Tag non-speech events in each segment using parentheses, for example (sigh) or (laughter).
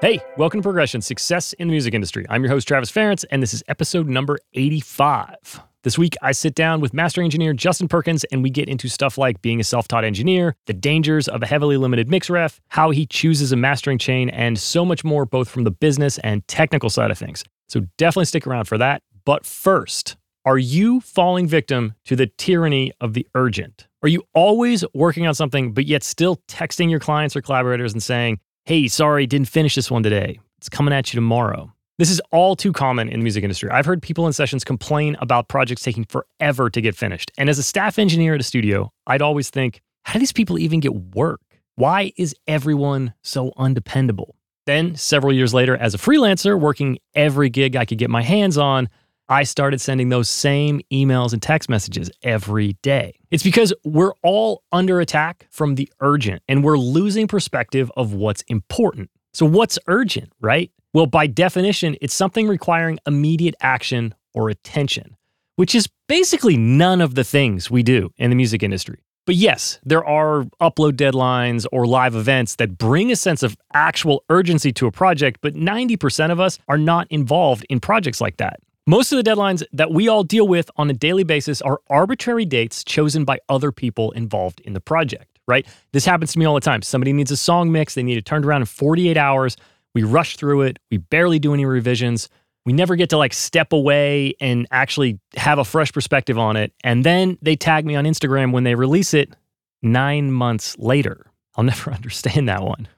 Hey, welcome to Progression Success in the Music Industry. I'm your host, Travis Ference, and this is episode number 85. This week, I sit down with master engineer Justin Perkins, and we get into stuff like being a self taught engineer, the dangers of a heavily limited mix ref, how he chooses a mastering chain, and so much more, both from the business and technical side of things. So definitely stick around for that. But first, are you falling victim to the tyranny of the urgent? Are you always working on something, but yet still texting your clients or collaborators and saying, hey, sorry, didn't finish this one today. It's coming at you tomorrow. This is all too common in the music industry. I've heard people in sessions complain about projects taking forever to get finished. And as a staff engineer at a studio, I'd always think, how do these people even get work? Why is everyone so undependable? Then, several years later, as a freelancer working every gig I could get my hands on, I started sending those same emails and text messages every day. It's because we're all under attack from the urgent and we're losing perspective of what's important. So, what's urgent, right? Well, by definition, it's something requiring immediate action or attention, which is basically none of the things we do in the music industry. But yes, there are upload deadlines or live events that bring a sense of actual urgency to a project, but 90% of us are not involved in projects like that. Most of the deadlines that we all deal with on a daily basis are arbitrary dates chosen by other people involved in the project, right? This happens to me all the time. Somebody needs a song mix, they need it turned around in 48 hours. We rush through it, we barely do any revisions. We never get to like step away and actually have a fresh perspective on it. And then they tag me on Instagram when they release it nine months later. I'll (laughs) never understand that one.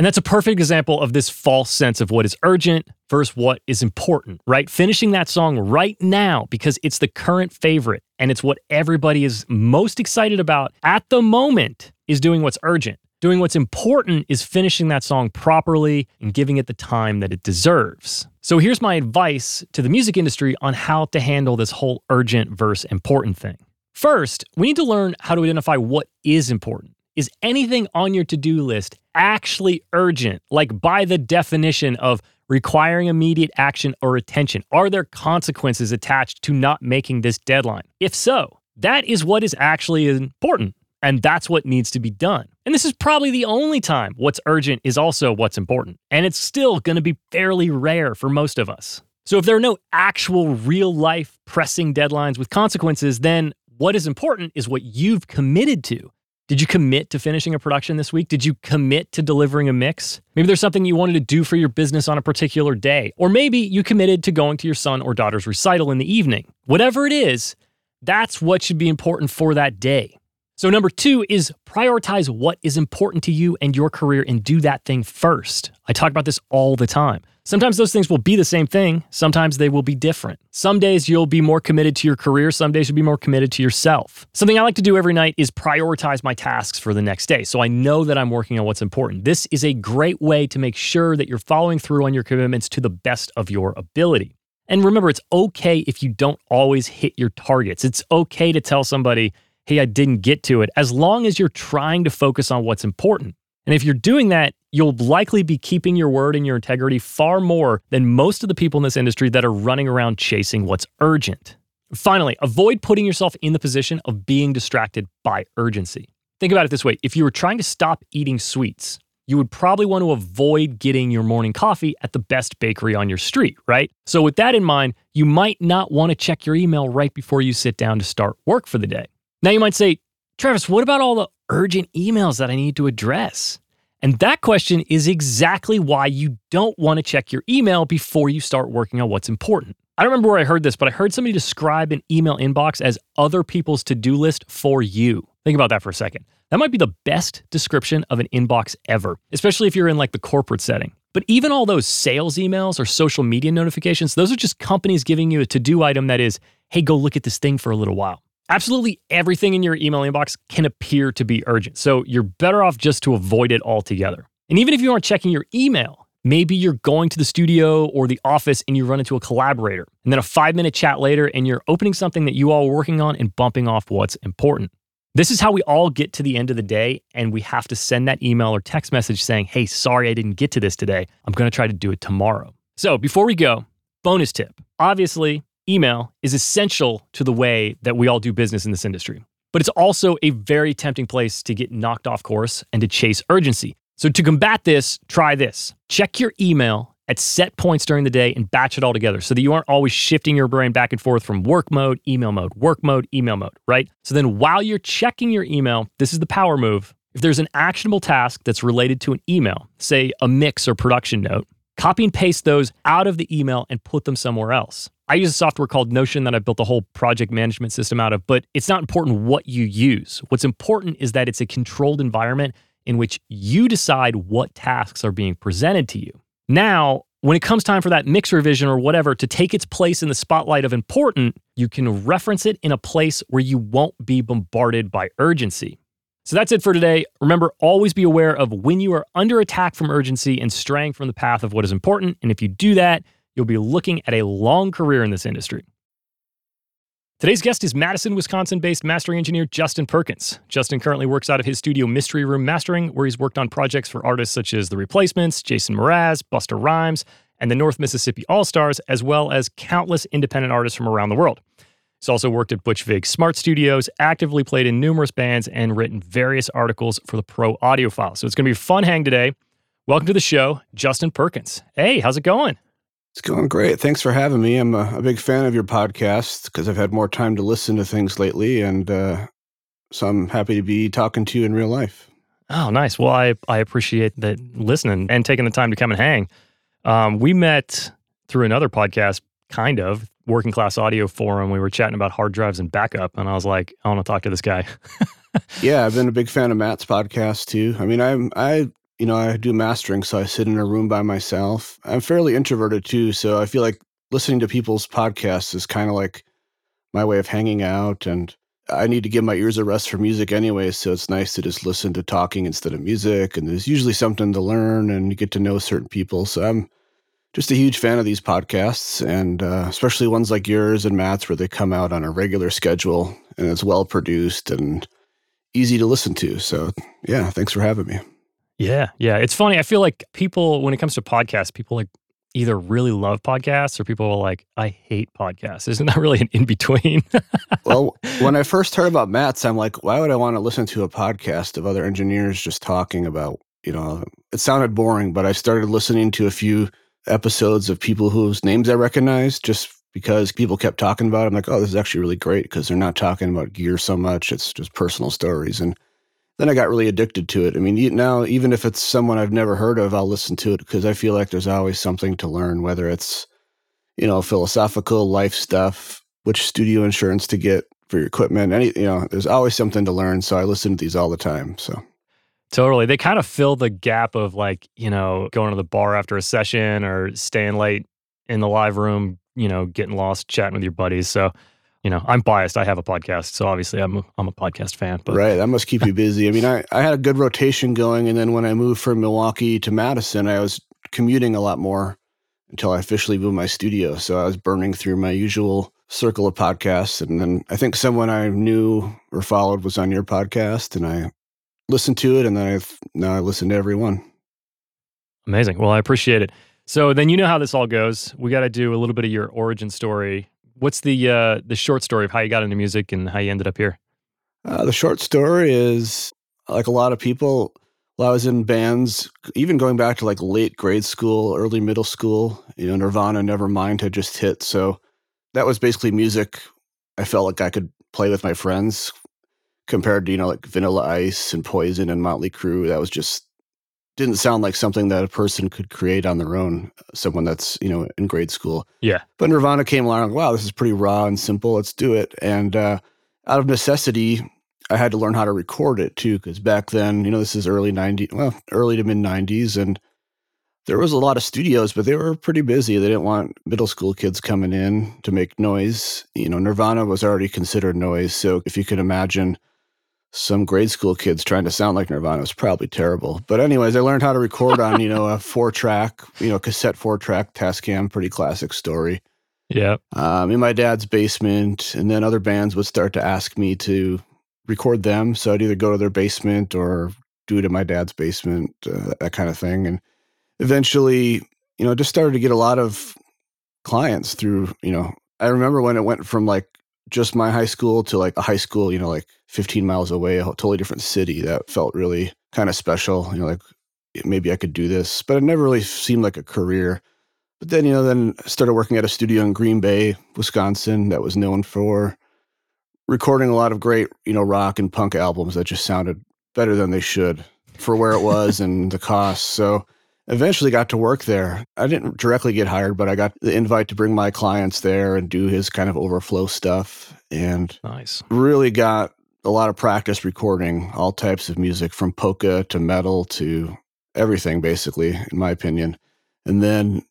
And that's a perfect example of this false sense of what is urgent versus what is important, right? Finishing that song right now because it's the current favorite and it's what everybody is most excited about at the moment is doing what's urgent. Doing what's important is finishing that song properly and giving it the time that it deserves. So here's my advice to the music industry on how to handle this whole urgent versus important thing. First, we need to learn how to identify what is important. Is anything on your to do list actually urgent, like by the definition of requiring immediate action or attention? Are there consequences attached to not making this deadline? If so, that is what is actually important. And that's what needs to be done. And this is probably the only time what's urgent is also what's important. And it's still going to be fairly rare for most of us. So if there are no actual real life pressing deadlines with consequences, then what is important is what you've committed to. Did you commit to finishing a production this week? Did you commit to delivering a mix? Maybe there's something you wanted to do for your business on a particular day. Or maybe you committed to going to your son or daughter's recital in the evening. Whatever it is, that's what should be important for that day. So, number two is prioritize what is important to you and your career and do that thing first. I talk about this all the time. Sometimes those things will be the same thing, sometimes they will be different. Some days you'll be more committed to your career, some days you'll be more committed to yourself. Something I like to do every night is prioritize my tasks for the next day so I know that I'm working on what's important. This is a great way to make sure that you're following through on your commitments to the best of your ability. And remember, it's okay if you don't always hit your targets. It's okay to tell somebody, hey, I didn't get to it, as long as you're trying to focus on what's important. And if you're doing that, you'll likely be keeping your word and your integrity far more than most of the people in this industry that are running around chasing what's urgent. Finally, avoid putting yourself in the position of being distracted by urgency. Think about it this way if you were trying to stop eating sweets, you would probably want to avoid getting your morning coffee at the best bakery on your street, right? So, with that in mind, you might not want to check your email right before you sit down to start work for the day. Now you might say, Travis, what about all the urgent emails that I need to address? And that question is exactly why you don't want to check your email before you start working on what's important. I don't remember where I heard this, but I heard somebody describe an email inbox as other people's to do list for you. Think about that for a second. That might be the best description of an inbox ever, especially if you're in like the corporate setting. But even all those sales emails or social media notifications, those are just companies giving you a to do item that is, hey, go look at this thing for a little while. Absolutely everything in your email inbox can appear to be urgent. So you're better off just to avoid it altogether. And even if you aren't checking your email, maybe you're going to the studio or the office and you run into a collaborator. And then a five minute chat later, and you're opening something that you all are working on and bumping off what's important. This is how we all get to the end of the day, and we have to send that email or text message saying, Hey, sorry I didn't get to this today. I'm going to try to do it tomorrow. So before we go, bonus tip. Obviously, email is essential to the way that we all do business in this industry. But it's also a very tempting place to get knocked off course and to chase urgency. So, to combat this, try this check your email at set points during the day and batch it all together so that you aren't always shifting your brain back and forth from work mode, email mode, work mode, email mode, right? So then while you're checking your email, this is the power move. If there's an actionable task that's related to an email, say a mix or production note, copy and paste those out of the email and put them somewhere else. I use a software called Notion that I built a whole project management system out of, but it's not important what you use. What's important is that it's a controlled environment in which you decide what tasks are being presented to you. Now, when it comes time for that mix revision or whatever to take its place in the spotlight of important, you can reference it in a place where you won't be bombarded by urgency. So that's it for today. Remember, always be aware of when you are under attack from urgency and straying from the path of what is important. And if you do that, you'll be looking at a long career in this industry. Today's guest is Madison, Wisconsin based mastering engineer Justin Perkins. Justin currently works out of his studio Mystery Room Mastering, where he's worked on projects for artists such as The Replacements, Jason Mraz, Busta Rhymes, and the North Mississippi All Stars, as well as countless independent artists from around the world. He's also worked at Butch Vig Smart Studios, actively played in numerous bands, and written various articles for the Pro Audio Files. So it's going to be a fun hang today. Welcome to the show, Justin Perkins. Hey, how's it going? It's going great. Thanks for having me. I'm a, a big fan of your podcast because I've had more time to listen to things lately, and uh, so I'm happy to be talking to you in real life. Oh, nice. Well, I I appreciate that listening and taking the time to come and hang. Um, we met through another podcast, kind of working class audio forum. We were chatting about hard drives and backup, and I was like, I want to talk to this guy. (laughs) yeah, I've been a big fan of Matt's podcast too. I mean, I'm I you know, I do mastering, so I sit in a room by myself. I'm fairly introverted too, so I feel like listening to people's podcasts is kind of like my way of hanging out. And I need to give my ears a rest for music anyway, so it's nice to just listen to talking instead of music. And there's usually something to learn, and you get to know certain people. So I'm just a huge fan of these podcasts, and uh, especially ones like yours and Matt's, where they come out on a regular schedule and it's well produced and easy to listen to. So, yeah, thanks for having me. Yeah, yeah. It's funny. I feel like people, when it comes to podcasts, people like either really love podcasts or people are like, I hate podcasts. Isn't that really an in between? well, (laughs) when I first heard about Matt's, I'm like, why would I want to listen to a podcast of other engineers just talking about, you know, it sounded boring, but I started listening to a few episodes of people whose names I recognized just because people kept talking about it. I'm like, oh, this is actually really great because they're not talking about gear so much. It's just personal stories. And then I got really addicted to it. I mean, now even if it's someone I've never heard of, I'll listen to it because I feel like there's always something to learn, whether it's, you know, philosophical life stuff, which studio insurance to get for your equipment, any, you know, there's always something to learn. So I listen to these all the time. So totally. They kind of fill the gap of like, you know, going to the bar after a session or staying late in the live room, you know, getting lost chatting with your buddies. So you know, I'm biased. I have a podcast, so obviously I'm a, I'm a podcast fan. But right, that must keep you busy. I mean, I, I had a good rotation going, and then when I moved from Milwaukee to Madison, I was commuting a lot more until I officially moved my studio. So I was burning through my usual circle of podcasts, and then I think someone I knew or followed was on your podcast, and I listened to it, and then I've now I listen to every one. Amazing. Well, I appreciate it. So then you know how this all goes. We got to do a little bit of your origin story What's the uh, the short story of how you got into music and how you ended up here? Uh, the short story is like a lot of people. Well, I was in bands, even going back to like late grade school, early middle school. You know, Nirvana, Nevermind had just hit, so that was basically music. I felt like I could play with my friends compared to you know like Vanilla Ice and Poison and Motley Crue. That was just didn't sound like something that a person could create on their own, someone that's, you know, in grade school. Yeah. But Nirvana came along, wow, this is pretty raw and simple. Let's do it. And uh, out of necessity, I had to learn how to record it too, because back then, you know, this is early 90s, well, early to mid 90s. And there was a lot of studios, but they were pretty busy. They didn't want middle school kids coming in to make noise. You know, Nirvana was already considered noise. So if you could imagine, some grade school kids trying to sound like Nirvana was probably terrible. But anyways, I learned how to record on, you know, a (laughs) four track, you know, cassette four track Tascam, pretty classic story. Yeah. Um, in my dad's basement, and then other bands would start to ask me to record them. So I'd either go to their basement or do it in my dad's basement, uh, that kind of thing. And eventually, you know, just started to get a lot of clients through, you know, I remember when it went from like just my high school to like a high school, you know, like 15 miles away, a totally different city. That felt really kind of special. You know, like maybe I could do this, but it never really seemed like a career. But then, you know, then I started working at a studio in Green Bay, Wisconsin, that was known for recording a lot of great, you know, rock and punk albums that just sounded better than they should for where it was and the cost. So eventually got to work there. I didn't directly get hired, but I got the invite to bring my clients there and do his kind of overflow stuff and nice. really got a lot of practice recording all types of music from polka to metal to everything basically in my opinion. And then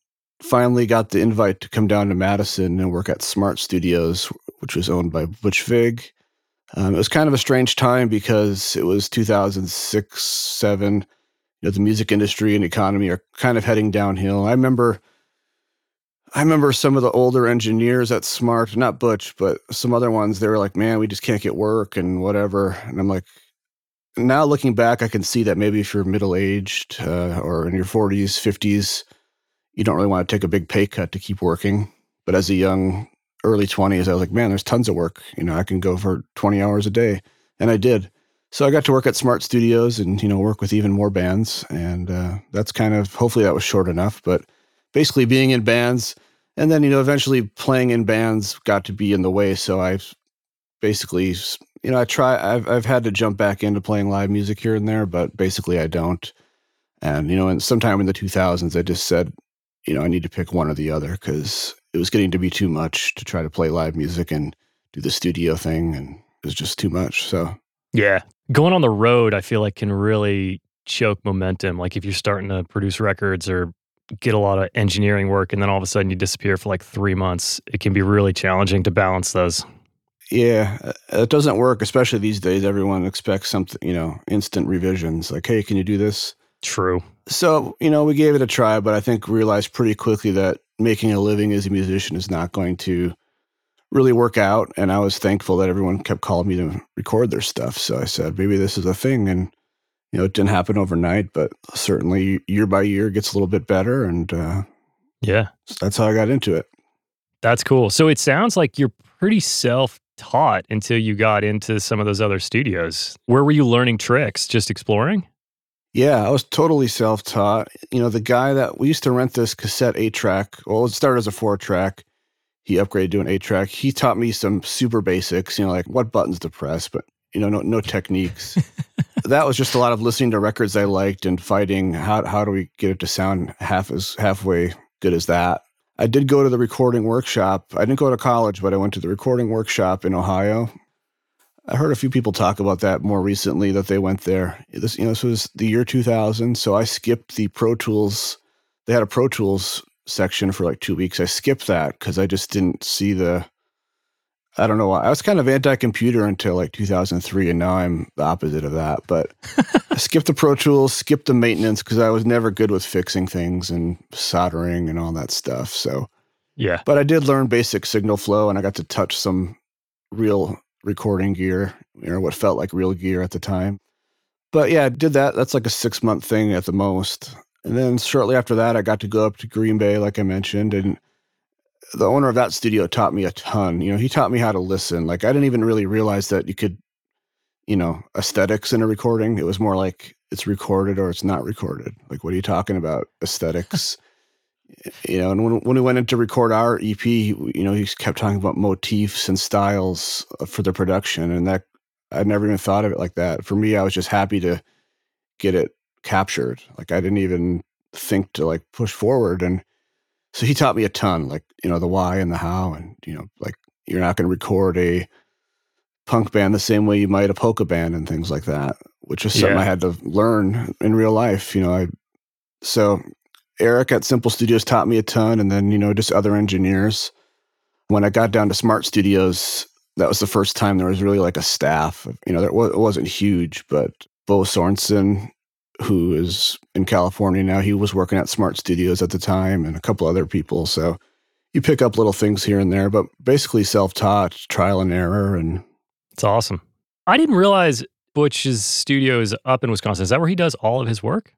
finally got the invite to come down to Madison and work at Smart Studios, which was owned by Butch Vig. Um, it was kind of a strange time because it was 2006, 7 you know the music industry and economy are kind of heading downhill. I remember I remember some of the older engineers at Smart, not Butch, but some other ones, they were like, man, we just can't get work and whatever. And I'm like, now looking back, I can see that maybe if you're middle aged uh, or in your 40s, 50s, you don't really want to take a big pay cut to keep working. But as a young, early 20s, I was like, man, there's tons of work. You know, I can go for 20 hours a day. And I did. So I got to work at Smart Studios and you know work with even more bands, and uh, that's kind of hopefully that was short enough. But basically, being in bands, and then you know eventually playing in bands got to be in the way. So I basically you know I try I've I've had to jump back into playing live music here and there, but basically I don't. And you know, and sometime in the 2000s, I just said, you know, I need to pick one or the other because it was getting to be too much to try to play live music and do the studio thing, and it was just too much. So yeah, going on the road, I feel like can really choke momentum. Like if you're starting to produce records or get a lot of engineering work and then all of a sudden you disappear for like three months, it can be really challenging to balance those. Yeah, uh, it doesn't work, especially these days. Everyone expects something, you know, instant revisions like, hey, can you do this? True. So, you know, we gave it a try, but I think realized pretty quickly that making a living as a musician is not going to really work out. And I was thankful that everyone kept calling me to record their stuff. So I said, maybe this is a thing. And, you know, it didn't happen overnight, but certainly year by year gets a little bit better. And uh, yeah, that's how I got into it. That's cool. So it sounds like you're pretty self taught until you got into some of those other studios. Where were you learning tricks? Just exploring? Yeah, I was totally self taught. You know, the guy that we used to rent this cassette eight track, well, it started as a four track he upgraded to an eight track. He taught me some super basics, you know, like what buttons to press, but you know, no no techniques. (laughs) that was just a lot of listening to records I liked and fighting how how do we get it to sound half as halfway good as that. I did go to the recording workshop. I didn't go to college, but I went to the recording workshop in Ohio. I heard a few people talk about that more recently that they went there. This you know, this was the year 2000, so I skipped the Pro Tools. They had a Pro Tools section for like two weeks. I skipped that because I just didn't see the. I don't know why. I was kind of anti-computer until like 2003, and now I'm the opposite of that. But (laughs) I skipped the Pro Tools, skipped the maintenance because I was never good with fixing things and soldering and all that stuff. So yeah, but I did learn basic signal flow, and I got to touch some real recording gear, you know, what felt like real gear at the time. But yeah, I did that. That's like a six month thing at the most. And then shortly after that, I got to go up to Green Bay, like I mentioned, and the owner of that studio taught me a ton. You know, he taught me how to listen. Like I didn't even really realize that you could, you know, aesthetics in a recording. It was more like it's recorded or it's not recorded. Like, what are you talking about? Aesthetics. (laughs) you know, and when when we went in to record our EP, you know, he kept talking about motifs and styles uh, for the production, and that I never even thought of it like that. For me, I was just happy to get it captured. Like I didn't even think to like push forward. And so he taught me a ton, like, you know, the why and the how. And, you know, like you're not going to record a punk band the same way you might a polka band and things like that, which was something Yeah. I had to learn in real life. You know, I, so Eric at Simple Studios taught me a ton. And then, you know, just other engineers. When I got down to Smart Studios, that was the first time there was really like a staff. You know, there it wasn't huge, but Beau Sorenson, who is in California now, he was working at Smart Studios at the time, and a couple other people. So you pick up little things here and there, but basically self-taught, trial and error, and It's awesome. I didn't realize Butch's studio is up in Wisconsin. Is that where he does all of his work?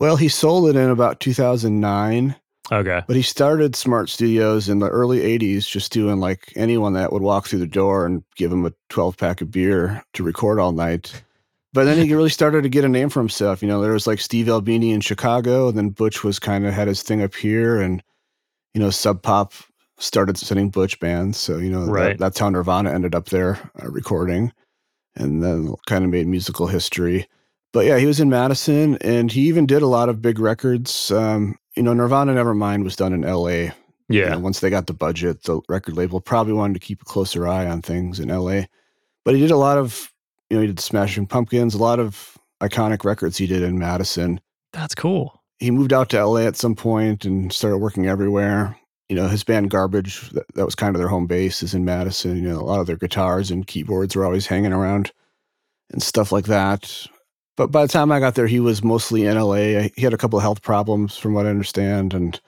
well, he sold it in about 2009. Okay. But he started Smart Studios in the early 80s, just doing like anyone that would walk through the door and give him a 12 pack of beer to record all night. But then he really started to get a name for himself. You know, there was like Steve Albini in Chicago, and then Butch was kind of had his thing up here, and, you know, Sub Pop started sending Butch bands. So, you know, that- Right. that's how Nirvana ended up there uh, recording and then kind of made musical history. But yeah, he was in Madison and he even did a lot of big records. Um, you know, Nirvana Nevermind was done in LA. You Yeah. know, once they got the budget, the record label probably wanted to keep a closer eye on things in LA. But he did a lot of, you know, he did Smashing Pumpkins, a lot of iconic records he did in Madison. That's cool. He moved out to LA at some point and started working everywhere. You know, his band Garbage, that, that was kind of their home base, is in Madison. You know, a lot of their guitars and keyboards were always hanging around and stuff like that. But by the time I got there, he was mostly in LA. He had a couple of health problems, from what I understand, and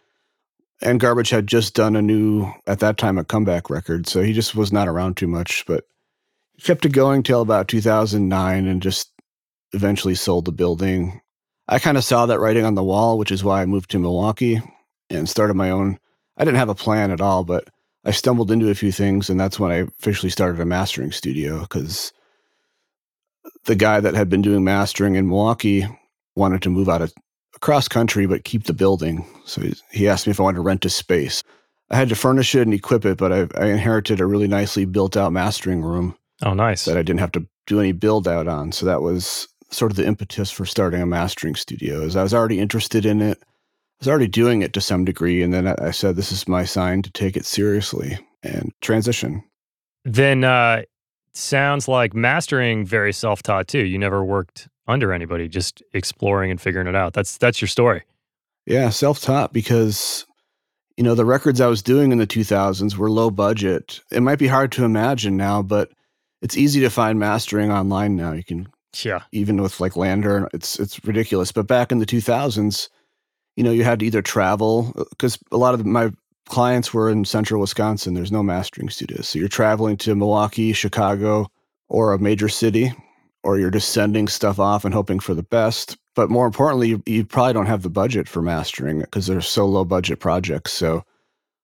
and Garbage had just done a new, at that time, a comeback record, so he just was not around too much. But kept it going till about 2009, and just eventually sold the building. I kind of saw that writing on the wall, which is why I moved to Milwaukee and started my own. I didn't have a plan at all, but I stumbled into a few things, and that's when I officially started a mastering studio because the guy that had been doing mastering in Milwaukee wanted to move out of across country but keep the building. So he, asked me if I wanted to rent a space. I had to furnish it and equip it, but I, I inherited a really nicely built out mastering room Oh, nice. that I didn't have to do any build out on. So that was sort of the impetus for starting a mastering studio. Is I was already interested in it. I was already doing it to some degree, and then I, said, "This is my sign to take it seriously and transition." Then uh sounds like mastering very self-taught too. You never worked under anybody, just exploring and figuring it out. That's that's your story. Yeah, self taught because, you know, the records I was doing in the 2000s were low budget. It might be hard to imagine now, but it's easy to find mastering online now. You can Yeah. even with like LANDR, it's it's ridiculous. But back in the 2000s, you know, you had to either travel uh, because a lot of my clients were in central Wisconsin. There's no mastering studios, so you're traveling to Milwaukee, Chicago, or a major city, or you're just sending stuff off and hoping for the best. But more importantly, you, you probably don't have the budget for mastering because they're so low budget projects. So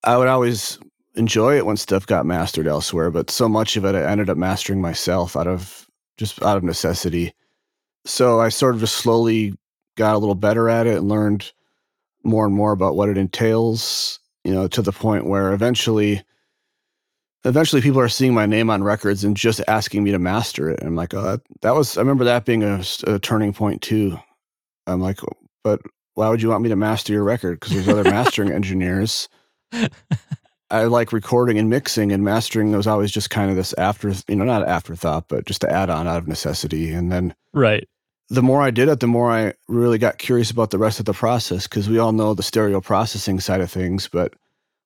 I would always enjoy it when stuff got mastered elsewhere, but so much of it I ended up mastering myself out of just out of necessity. So I sort of just slowly got a little better at it and learned more and more about what it entails, you know, to the point where eventually eventually people are seeing my name on records and just asking me to master it. And I'm like, oh, that, that was, I remember that being a turning point too. I'm like, but why would you want me to master your record? Because there's other mastering (laughs) engineers. (laughs) I like recording and mixing and mastering was always just kind of this after, you know, not afterthought, but just to add on out of necessity. And then Right. the more I did it, the more I really got curious about the rest of the process because we all know the stereo processing side of things, but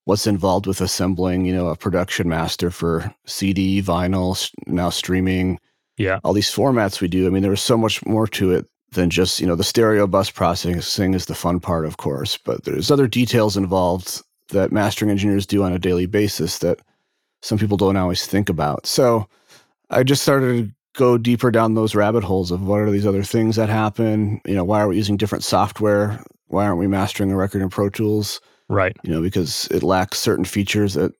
what's involved with assembling, you know, a production master for CD, vinyl, now streaming, Yeah. all these formats we do. I mean, there was so much more to it than just, you know, the stereo bus processing is the fun part, of course, but there's other details involved that mastering engineers do on a daily basis that some people don't always think about. So I just started to go deeper down those rabbit holes of what are these other things that happen? You know, why are we using different software? Why aren't we mastering a record in Pro Tools? Right. You know, because it lacks certain features that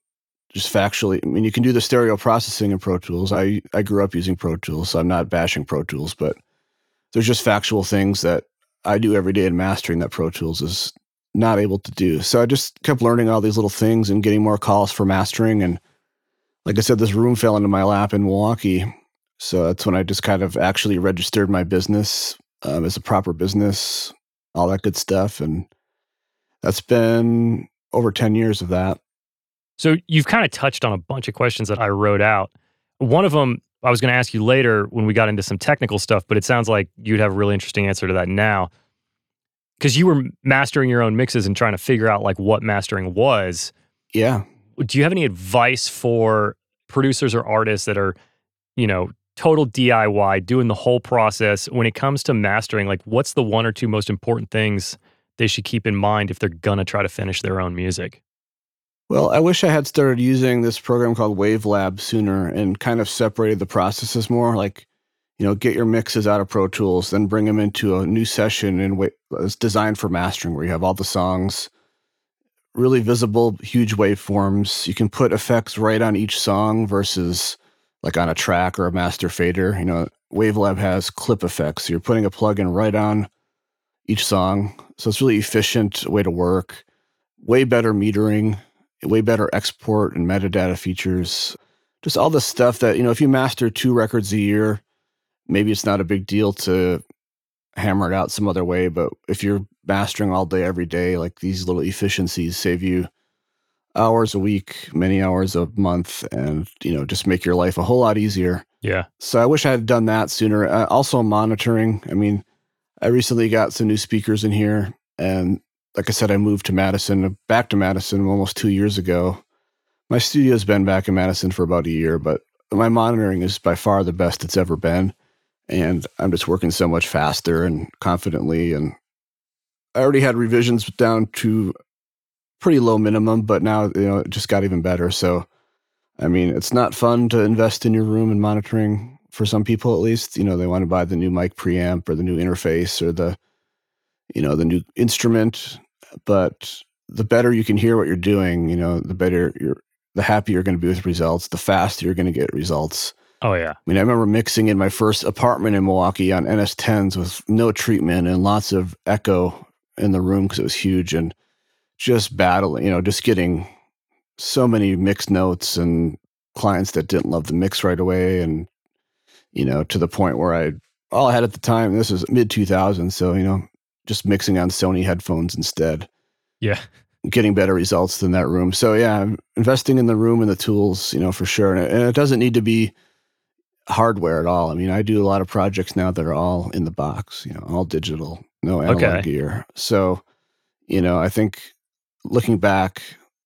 just factually, I mean, you can do the stereo processing in Pro Tools. I, I grew up using Pro Tools, so I'm not bashing Pro Tools, but there's just factual things that I do every day in mastering that Pro Tools is not able to do. So I just kept learning all these little things and getting more calls for mastering. And like I said, this room fell into my lap in Milwaukee. So that's when I just kind of actually registered my business um, as a proper business, all that good stuff. And that's been over 10 years of that. So you've kind of touched on a bunch of questions that I wrote out. One of them I was going to ask you later when we got into some technical stuff, but it sounds like you'd have a really interesting answer to that now. Because you were mastering your own mixes and trying to figure out like what mastering was. Yeah. Do you have any advice for producers or artists that are, you know, total DIY, doing the whole process when it comes to mastering? Like, what's the one or two most important things they should keep in mind if they're going to try to finish their own music? Well, I wish I had started using this program called WaveLab sooner and kind of separated the processes more. Like, you know, get your mixes out of Pro Tools, then bring them into a new session and wa- uh, it's designed for mastering, where you have all the songs, really visible, huge waveforms. You can put effects right on each song versus like on a track or a master fader. You know, WaveLab has clip effects. So you're putting a plugin right on each song. So it's really efficient way to work. Way better metering way better export and metadata features. Just all the stuff that, you know, if you master two records a year, maybe it's not a big deal to hammer it out some other way. But if you're mastering all day, every day, like these little efficiencies save you hours a week, many hours a month, and, you know, just make your life a whole lot easier. Yeah. So I wish I had done that sooner. Uh, also, monitoring. I mean, I recently got some new speakers in here, and like I said, I moved to Madison, back to Madison almost two years ago. My studio's been back in Madison for about a year, but my monitoring is by far the best it's ever been. And I'm just working so much faster and confidently. And I already had revisions down to pretty low minimum, but now, you know, it just got even better. So, I mean, it's not fun to invest in your room and monitoring for some people, at least. You know, they want to buy the new mic preamp or the new interface or the, you know, the new instrument but the better you can hear what you're doing, you know, the better you're, the happier you're going to be with results, the faster you're going to get results. Oh yeah. I mean, I remember mixing in my first apartment in Milwaukee on NS10s with no treatment and lots of echo in the room because it was huge and just battling, you know, just getting so many mixed notes and clients that didn't love the mix right away and you know, to the point where I all I had at the time, this was mid 2000s, so you know, just mixing on Sony headphones instead. Yeah. Getting better results than that room. So yeah, investing in the room and the tools, you know, for sure. And it, and it doesn't need to be hardware at all. I mean, I do a lot of projects now that are all in the box, you know, all digital, no analog okay. gear. So, you know, I think looking back,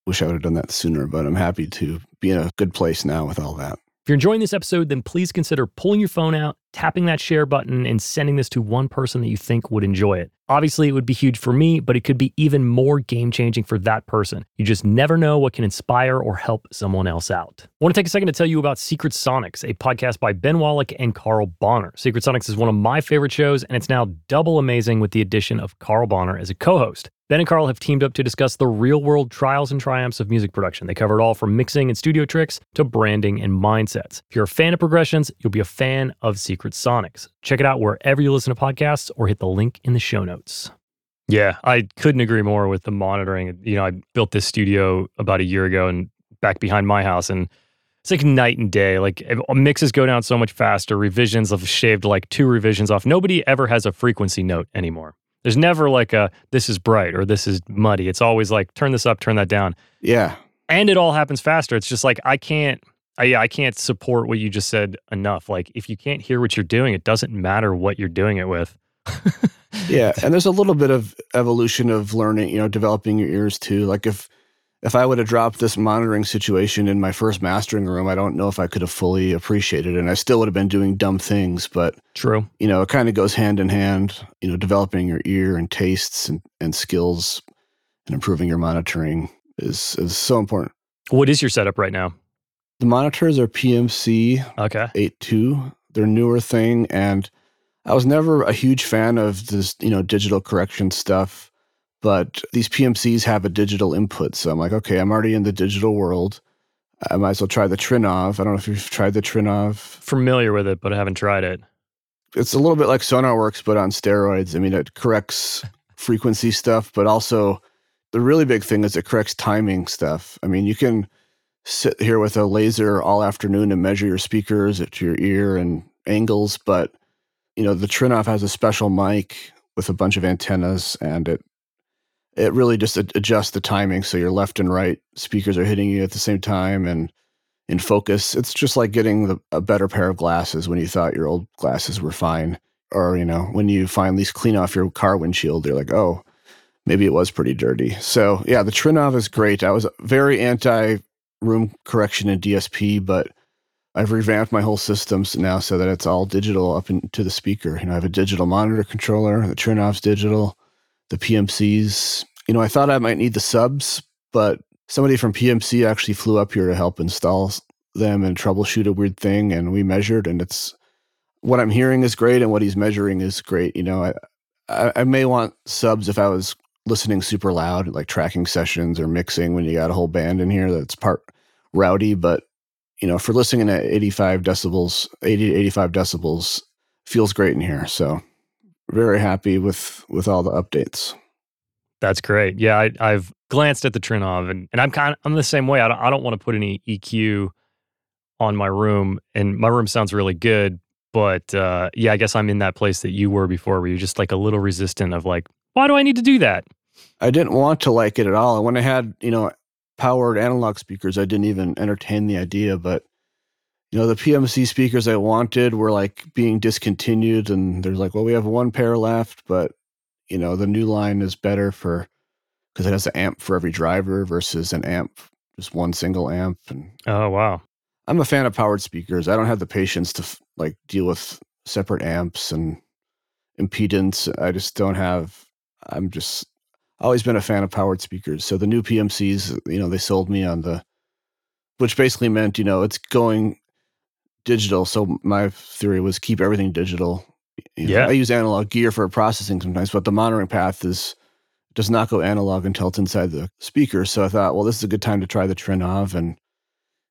wish I would have done that sooner, but I'm happy to be in a good place now with all that. If you're enjoying this episode, then please consider pulling your phone out, tapping that share button, and sending this to one person that you think would enjoy it. Obviously, it would be huge for me, but it could be even more game changing for that person. You just never know what can inspire or help someone else out. I want to take a second to tell you about Secret Sonics, a podcast by Ben Wallach and Carl Bonner. Secret Sonics is one of my favorite shows, and it's now double amazing with the addition of Carl Bonner as a co host. Ben and Carl have teamed up to discuss the real world trials and triumphs of music production. They cover it all from mixing and studio tricks to branding and mindsets. If you're a fan of progressions, you'll be a fan of Secret Sonics. Check it out wherever you listen to podcasts or hit the link in the show notes. Yeah, I couldn't agree more with the monitoring. You know, I built this studio about a year ago and back behind my house, and it's like night and day. Like uh, mixes go down so much faster. Revisions have shaved like two revisions off. Nobody ever has a frequency note anymore. There's never like a this is bright or this is muddy. It's always like turn this up, turn that down. Yeah. And it all happens faster. It's just like I can't I I can't support what you just said enough. Like if you can't hear what you're doing, it doesn't matter what you're doing it with. (laughs) yeah, (laughs) and there's a little bit of evolution of learning, you know, developing your ears too. Like if if I would have dropped this monitoring situation in my first mastering room, I don't know if I could have fully appreciated it. And I still would have been doing dumb things. But true, you know, it kind of goes hand in hand. You know, developing your ear and tastes and, and skills and improving your monitoring is is so important. What is your setup right now? The monitors are PMC okay eight two. They're newer thing, and I was never a huge fan of this, you know, digital correction stuff but these PMCs have a digital input. So I'm like, okay, I'm already in the digital world. I might as well try the Trinnov. I don't know if you've tried the Trinnov. Familiar with it, but I haven't tried it. It's a little bit like SonarWorks, but on steroids. I mean, it corrects (laughs) frequency stuff, but also the really big thing is it corrects timing stuff. I mean, you can sit here with a laser all afternoon and measure your speakers to your ear and angles, but you know, the Trinnov has a special mic with a bunch of antennas and it it really just adjusts the timing so your left and right speakers are hitting you at the same time and in focus. It's just like getting the, a better pair of glasses when you thought your old glasses were fine. Or, you know, when you finally clean off your car windshield, you're like, oh, maybe it was pretty dirty. So, yeah, the Trinnov is great. I was very anti room correction in DSP, but I've revamped my whole systems now so that it's all digital up into the speaker. You know, I have a digital monitor controller, the Trinnov's digital, the PMCs. You know, I thought I might need the subs, but somebody from PMC actually flew up here to help install them and troubleshoot a weird thing. And we measured, and it's what I'm hearing is great, and what he's measuring is great. You know, I, I, I may want subs if I was listening super loud, like tracking sessions or mixing when you got a whole band in here that's part rowdy. But, you know, for listening at 85 decibels, 80 to 85 decibels, feels great in here. So very happy with with all the updates. That's great. Yeah, I, have glanced at the Trinnov, and, and I'm kind of I'm the same way. I don't I don't want to put any EQ on my room, and my room sounds really good. But uh, yeah, I guess I'm in that place that you were before, where you're just like a little resistant of like, why do I need to do that? I didn't want to like it at all. When I had you know powered analog speakers, I didn't even entertain the idea. But you know, the PMC speakers I wanted were like being discontinued, and there's like, well, we have one pair left, but you know, the new line is better for because it has an amp for every driver versus an amp, just one single amp. And oh wow, I'm a fan of powered speakers. I don't have the patience to like deal with separate amps and impedance. I just don't have. I'm just always been a fan of powered speakers. So the new PMCs, you know, they sold me on the, which basically meant you know it's going digital. So my theory was keep everything digital. You know, yeah. I use analog gear for processing sometimes, but the monitoring path is does not go analog until it's inside the speaker. So I thought, well, this is a good time to try the Trinnov. And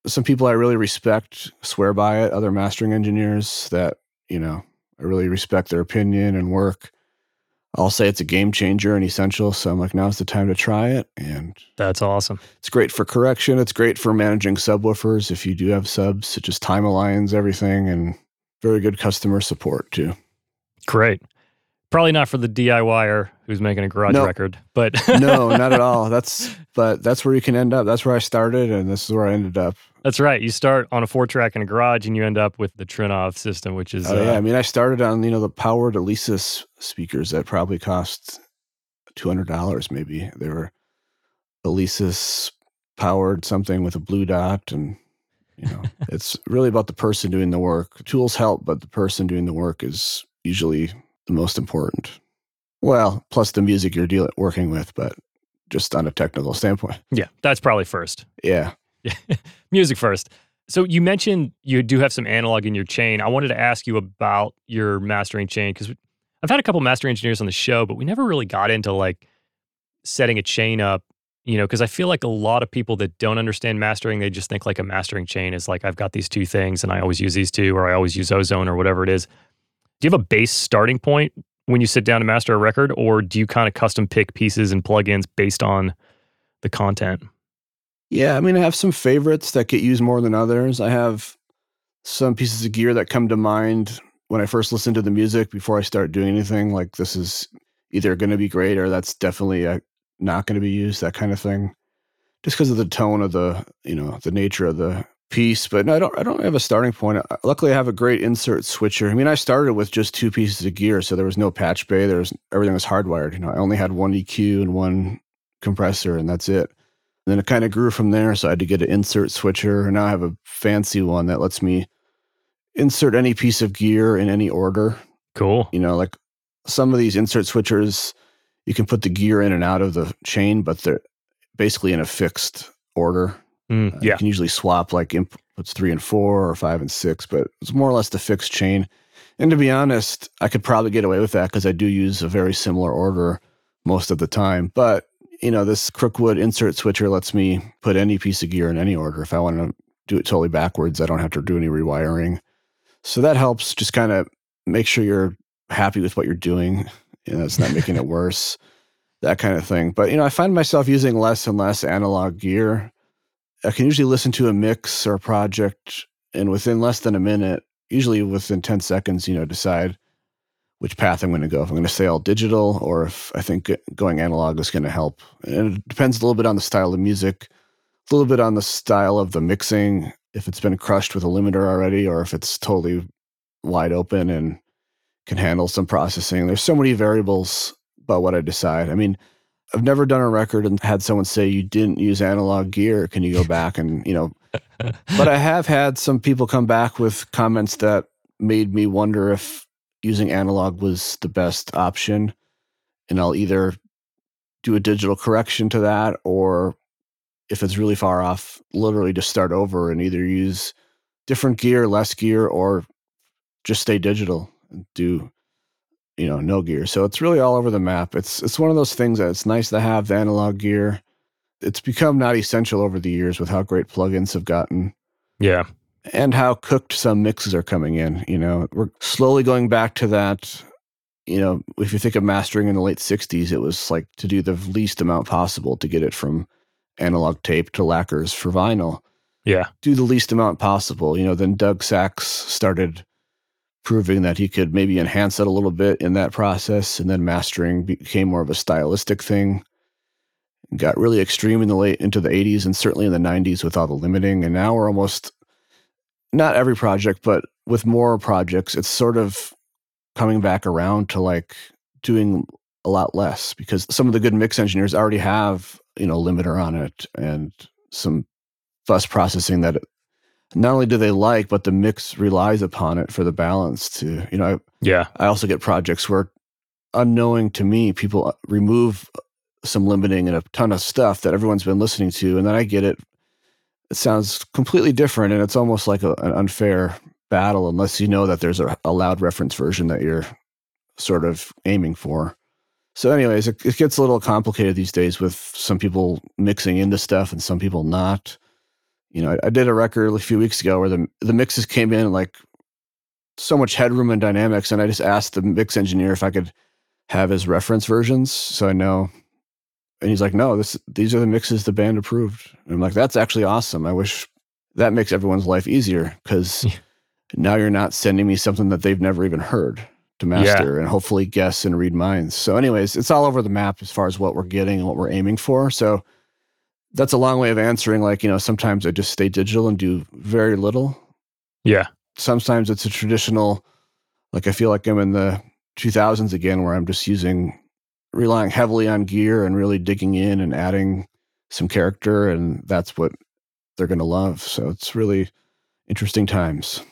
some people I really respect swear by it, other mastering engineers that, you know, I really respect their opinion and work. I'll say it's a game changer and essential. So I'm like, now's the time to try it. And that's awesome. It's great for correction. It's great for managing subwoofers. If you do have subs, it just time aligns everything and very good customer support too. Great. Probably not for the DIYer who's making a garage no. record, but no, not at (laughs) all. That's but that's where you can end up. That's where I started, and this is where I ended up. That's right. You start on a four track in a garage, and you end up with the Trinnov system, which is oh, uh, yeah. I mean, I started on you know the powered Alesis speakers that probably cost two hundred dollars, maybe. They were Alesis powered something with a blue dot, and you know, (laughs) it's really about the person doing the work. Tools help, but the person doing the work is usually the most important. Well, plus the music you're dealing working with, but just on a technical standpoint. Yeah, that's probably first. Yeah. Yeah. (laughs) music first. So you mentioned you do have some analog in your chain. I wanted to ask you about your mastering chain because I've had a couple master engineers on the show, but we never really got into like setting a chain up, you know, because I feel like a lot of people that don't understand mastering, they just think like a mastering chain is like I've got these two things and I always use these two or I always use ozone or whatever it is. Do you have a base starting point when you sit down to master a record, or do you kind of custom pick pieces and plugins based on the content? Yeah, I mean, I have some favorites that get used more than others. I have some pieces of gear that come to mind when I first listen to the music before I start doing anything. Like this is either going to be great or that's definitely uh, not going to be used. That kind of thing, just because of the tone of the you know the nature of the piece, but no, I don't. I don't have a starting point. Uh, luckily, I have a great insert switcher. I mean, I started with just two pieces of gear, so there was no patch bay. There was everything was hardwired. You know, I only had one EQ and one compressor, and that's it. And then it kind of grew from there. So I had to get an insert switcher, and now I have a fancy one that lets me insert any piece of gear in any order. Cool. You know, like some of these insert switchers, you can put the gear in and out of the chain, but they're basically in a fixed order. Mm, yeah. Uh, you can usually swap like inputs three and four or five and six, but it's more or less the fixed chain. And to be honest, I could probably get away with that because I do use a very similar order most of the time. But, you know, this Crookwood insert switcher lets me put any piece of gear in any order. If I want to do it totally backwards, I don't have to do any rewiring. So that helps just kind of make sure you're happy with what you're doing. You know, it's not making it (laughs) worse, that kind of thing. But, you know, I find myself using less and less analog gear I can usually listen to a mix or a project and within less than a minute, usually within 10 seconds, you know, decide which path I'm going to go. If I'm going to stay all digital or if I think going analog is going to help. And it depends a little bit on the style of music, a little bit on the style of the mixing, if it's been crushed with a limiter already or if it's totally wide open and can handle some processing. There's so many variables about what I decide. I mean, I've never done a record and had someone say you didn't use analog gear. Can you go back and, you know, (laughs) but I have had some people come back with comments that made me wonder if using analog was the best option. And I'll either do a digital correction to that or if it's really far off, literally just start over and either use different gear, less gear, or just stay digital and do you know no gear. So it's really all over the map. It's it's one of those things that it's nice to have the analog gear. It's become not essential over the years with how great plugins have gotten. Yeah and how cooked some mixes are coming in. You know, we're slowly going back to that. You know, if you think of mastering in the late 60s, it was like to do the least amount possible to get it from analog tape to lacquers for vinyl. Yeah. Do the least amount possible. You know, then Doug Sax started proving that he could maybe enhance it a little bit in that process. And then mastering became more of a stylistic thing. Got really extreme in the late into the 80s and certainly in the 90s with all the limiting. And now we're almost not every project, but with more projects, it's sort of coming back around to like doing a lot less because some of the good mix engineers already have, you know, limiter on it and some bus processing that not only do they like, but the mix relies upon it for the balance to, you know, I, yeah. I also get projects where unknowing to me, people uh, remove some limiting and a ton of stuff that everyone's been listening to. And then I get it it sounds completely different and it's almost like a, an unfair battle unless you know that there's a, a, loud reference version that you're sort of aiming for. So, anyways, it, it, gets a little complicated these days with some people mixing into stuff and some people not. You know, I, I did a record a few weeks ago where the the mixes came in like so much headroom and dynamics, and I just asked the mix engineer if I could have his reference versions so I know and he's like, no, this these are the mixes the band approved. And I'm like, that's actually awesome. I wish that makes everyone's life easier because now you're not sending me something that they've never even heard to master yeah. and hopefully guess and read minds. So, anyways, it's all over the map as far as what we're getting and what we're aiming for. So that's a long way of answering. Like, you know, sometimes I just stay digital and do very little. Yeah. Sometimes it's a traditional, like I feel like I'm in the 2000s again, where I'm just using relying heavily on gear and really digging in and adding some character and that's what they're going to love. So it's really interesting times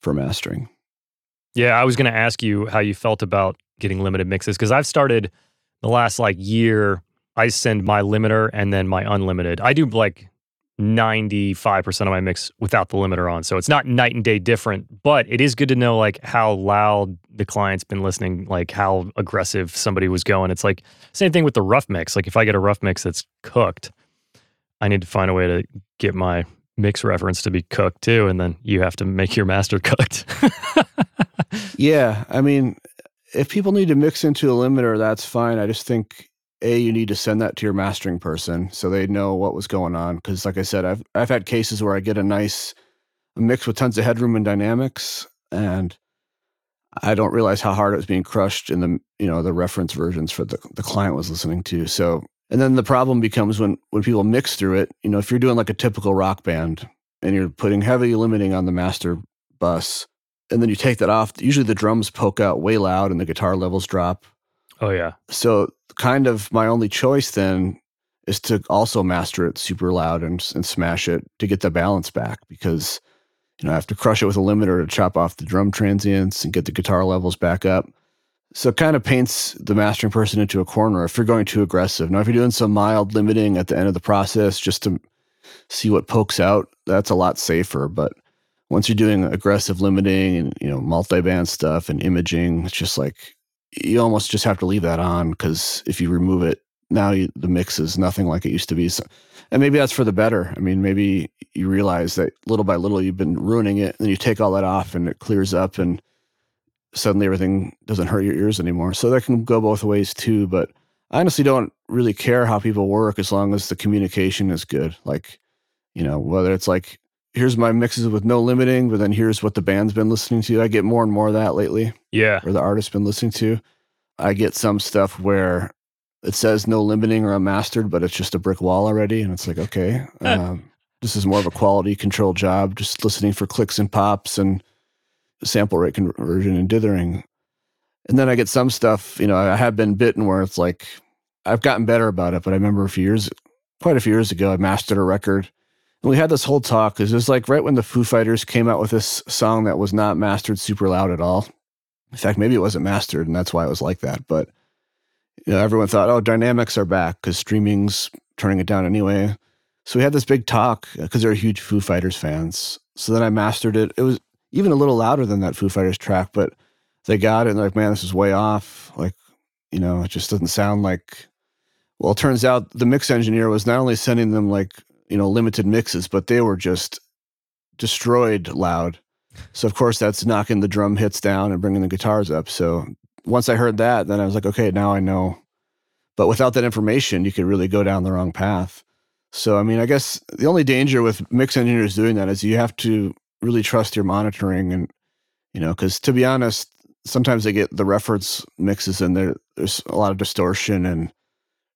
for mastering. Yeah i was going to ask you how you felt about getting limited mixes because i've started the last like year i send my limiter and then my unlimited. I do like 95% of my mix without the limiter on. So it's not night and day different, but it is good to know like how loud the client's been listening, like how aggressive somebody was going. It's like same thing with the rough mix. Like if I get a rough mix that's cooked, I need to find a way to get my mix reference to be cooked too and then you have to make your master (laughs) cooked. yeah, I mean if people need to mix into a limiter, that's fine. I just think a you need to send that to your mastering person so they know what was going on. Because like i said i've i've had cases where i get a nice mix with tons of headroom and dynamics and i don't realize how hard it was being crushed in the you know the reference versions for the, the client was listening to. So and then the problem becomes when when people mix through it you know if you're doing like a typical rock band and you're putting heavy limiting on the master bus and then you take that off usually the drums poke out way loud and the guitar levels drop Oh yeah. So kind of my only choice then is to also master it super loud and and smash it to get the balance back because you know I have to crush it with a limiter to chop off the drum transients and get the guitar levels back up. So it kind of paints the mastering person into a corner if you're going too aggressive. Now if you're doing some mild limiting at the end of the process just to see what pokes out, that's a lot safer, but once you're doing aggressive limiting and you know multi-band stuff and imaging, it's just like you almost just have to leave that on because if you remove it, now you, the mix is nothing like it used to be. So, and maybe that's for the better. I mean, maybe you realize that little by little you've been ruining it, and you take all that off, and it clears up, and suddenly everything doesn't hurt your ears anymore. So that can go both ways too. But I honestly don't really care how people work as long as the communication is good. Like, you know, whether it's like here's my mixes with no limiting, but then here's what the band's been listening to. I get more and more of that lately, Yeah. or the artist's been listening to. I get some stuff where it says no limiting or unmastered, but it's just a brick wall already. And it's like, okay, (laughs) um, this is more of a quality control job, just listening for clicks and pops and sample rate conversion and dithering. And then I get some stuff, you know, I have been bitten where it's like, I've gotten better about it, but I remember a few years, quite a few years ago, I mastered a record. We had this whole talk because it was like right when the Foo Fighters came out with this song that was not mastered super loud at all. In fact, maybe it wasn't mastered, and that's why it was like that. But you know, everyone thought, oh, dynamics are back because streaming's turning it down anyway. So we had this big talk because they're huge Foo Fighters fans. So then I mastered it. It was even a little louder than that Foo Fighters track, but they got it and they're like, man, this is way off. Like, you know, it just doesn't sound like. Well, it turns out the mix engineer was not only sending them like, you know, limited mixes, but they were just destroyed loud. So, of course, that's knocking the drum hits down and bringing the guitars up. So, once I heard that, then I was like, okay, now I know. But without that information, you could really go down the wrong path. So, I mean, I guess the only danger with mix engineers doing that is you have to really trust your monitoring and, you know, because to be honest, sometimes they get the reference mixes and there there's a lot of distortion and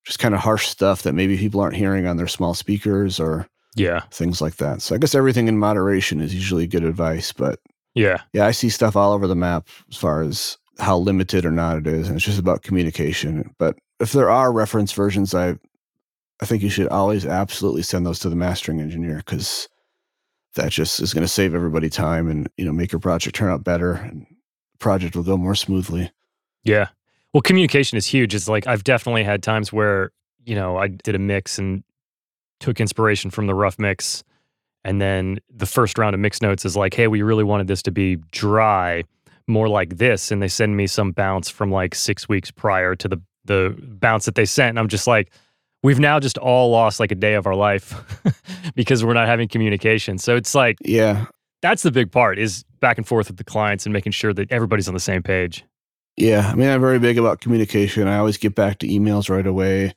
just kind of harsh stuff that maybe people aren't hearing on their small speakers or Yeah. things like that. So I guess everything in moderation is usually good advice, but Yeah. yeah, I see stuff all over the map as far as how limited or not it is, and it's just about communication. But if there are reference versions, I I think you should always absolutely send those to the mastering engineer because that just is going to save everybody time and you know make your project turn out better and project will go more smoothly. Yeah. Well, communication is huge. It's like I've definitely had times where, you know, I did a mix and took inspiration from the rough mix. And then the first round of mix notes is like, hey, we really wanted this to be dry, more like this. And they send me some bounce from like six weeks prior to the the bounce that they sent. And I'm just like, we've now just all lost like a day of our life (laughs) because we're not having communication. So it's like Yeah, that's the big part is back and forth with the clients and making sure that everybody's on the same page. Yeah, I mean, I'm very big about communication. I always get back to emails right away.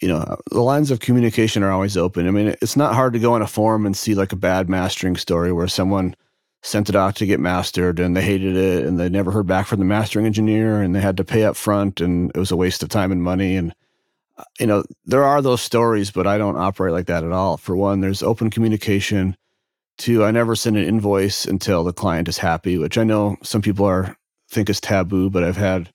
You know, the lines of communication are always open. I mean, it's not hard to go on a forum and see like a bad mastering story where someone sent it out to get mastered and they hated it and they never heard back from the mastering engineer and they had to pay up front and it was a waste of time and money. And, uh, you know, there are those stories, but I don't operate like that at all. For one, there's open communication. Two, I never send an invoice until the client is happy, which I know some people are think is taboo, but I've had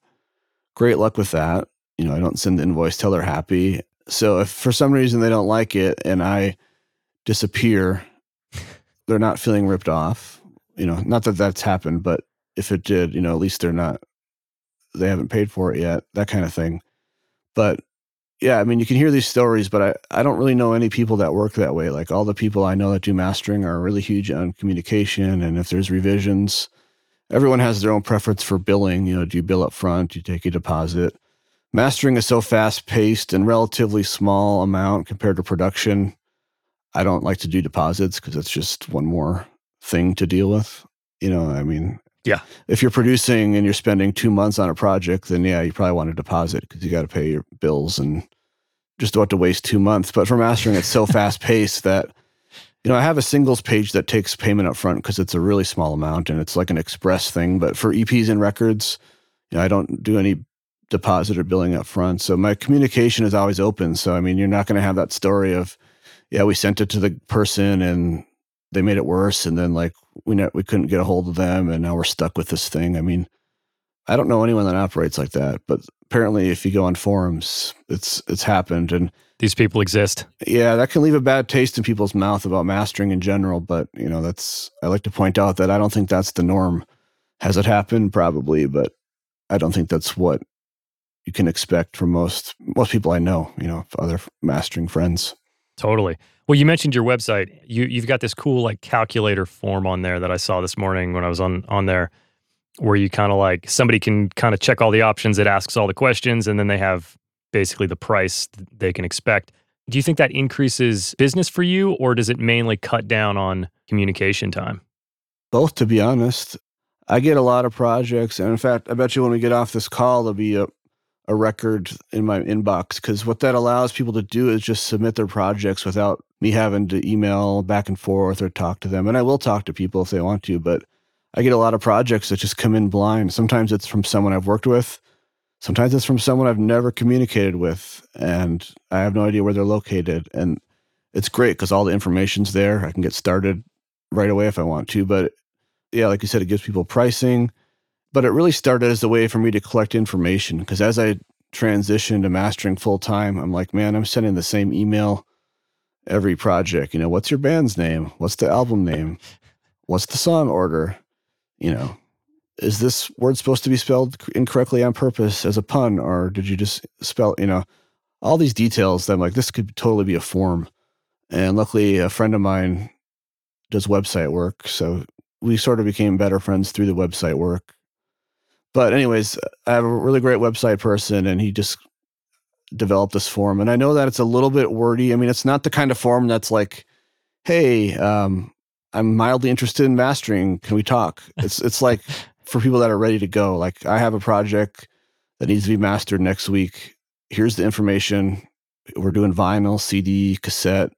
great luck with that. You know, I don't send the invoice till they're happy. So if for some reason they don't like it and I disappear, (laughs) they're not feeling ripped off. You know, not that that's happened, but if it did, you know, at least they're not, they haven't paid for it yet, that kind of thing. But yeah, I mean, you can hear these stories, but I, I don't really know any people that work that way. Like all the people I know that do mastering are really huge on communication. And if there's revisions, everyone has their own preference for billing. You know, do you bill up front? Do you take a deposit? Mastering is so fast paced and relatively small amount compared to production. I don't like to do deposits because it's just one more thing to deal with. You know, I mean, Yeah. If you're producing and you're spending two months on a project, then yeah, you probably want a deposit because you got to pay your bills and just don't have to waste two months. But for mastering, it's so (laughs) fast paced that you know, I have a singles page that takes payment up front because it's a really small amount and it's like an express thing. But for EPs and records, you know, I don't do any deposit or billing up front. So my communication is always open. So I mean, you're not going to have that story of, yeah, we sent it to the person and they made it worse, and then like we ne- we couldn't get a hold of them, and now we're stuck with this thing. I mean, I don't know anyone that operates like that, but apparently, if you go on forums, it's it's happened, and These people exist. yeah, that can leave a bad taste in people's mouth about mastering in general. But you know, that's I like to point out that I don't think that's the norm. Has it happened? Probably, but I don't think that's what you can expect from most most people I know. You know, other mastering friends. Totally. Well, you mentioned your website. You you've got this cool like calculator form on there that I saw this morning when I was on on there, where you kind of like somebody can kind of check all the options. It asks all the questions, and then they have basically the price they can expect. Do you think that increases business for you, or does it mainly cut down on communication time? Both, to be honest. I get a lot of projects, and in fact, I bet you when we get off this call, there'll be a a record in my inbox because what that allows people to do is just submit their projects without me having to email back and forth or talk to them. And I will talk to people if they want to, but I get a lot of projects that just come in blind. Sometimes it's from someone I've worked with. Sometimes it's from someone I've never communicated with and I have no idea where they're located. And it's great because all the information's there. I can get started right away if I want to. But yeah, like you said, it gives people pricing. But it really started as a way for me to collect information because as I transitioned to mastering full time, I'm like, man, I'm sending the same email every project. You know, what's your band's name? What's the album name? What's the song order? You know, is this word supposed to be spelled incorrectly on purpose as a pun, or did you just spell, you know, all these details that I'm like, this could totally be a form. And luckily, a friend of mine does website work. So we sort of became better friends through the website work. But, anyways, I have a really great website person, and he just developed this form. And I know that it's a little bit wordy. I mean, it's not the kind of form that's like, hey, um, I'm mildly interested in mastering. Can we talk? It's it's like (laughs) for people that are ready to go. Like I have a project that needs to be mastered next week. Here's the information. We're doing vinyl, CD, cassette.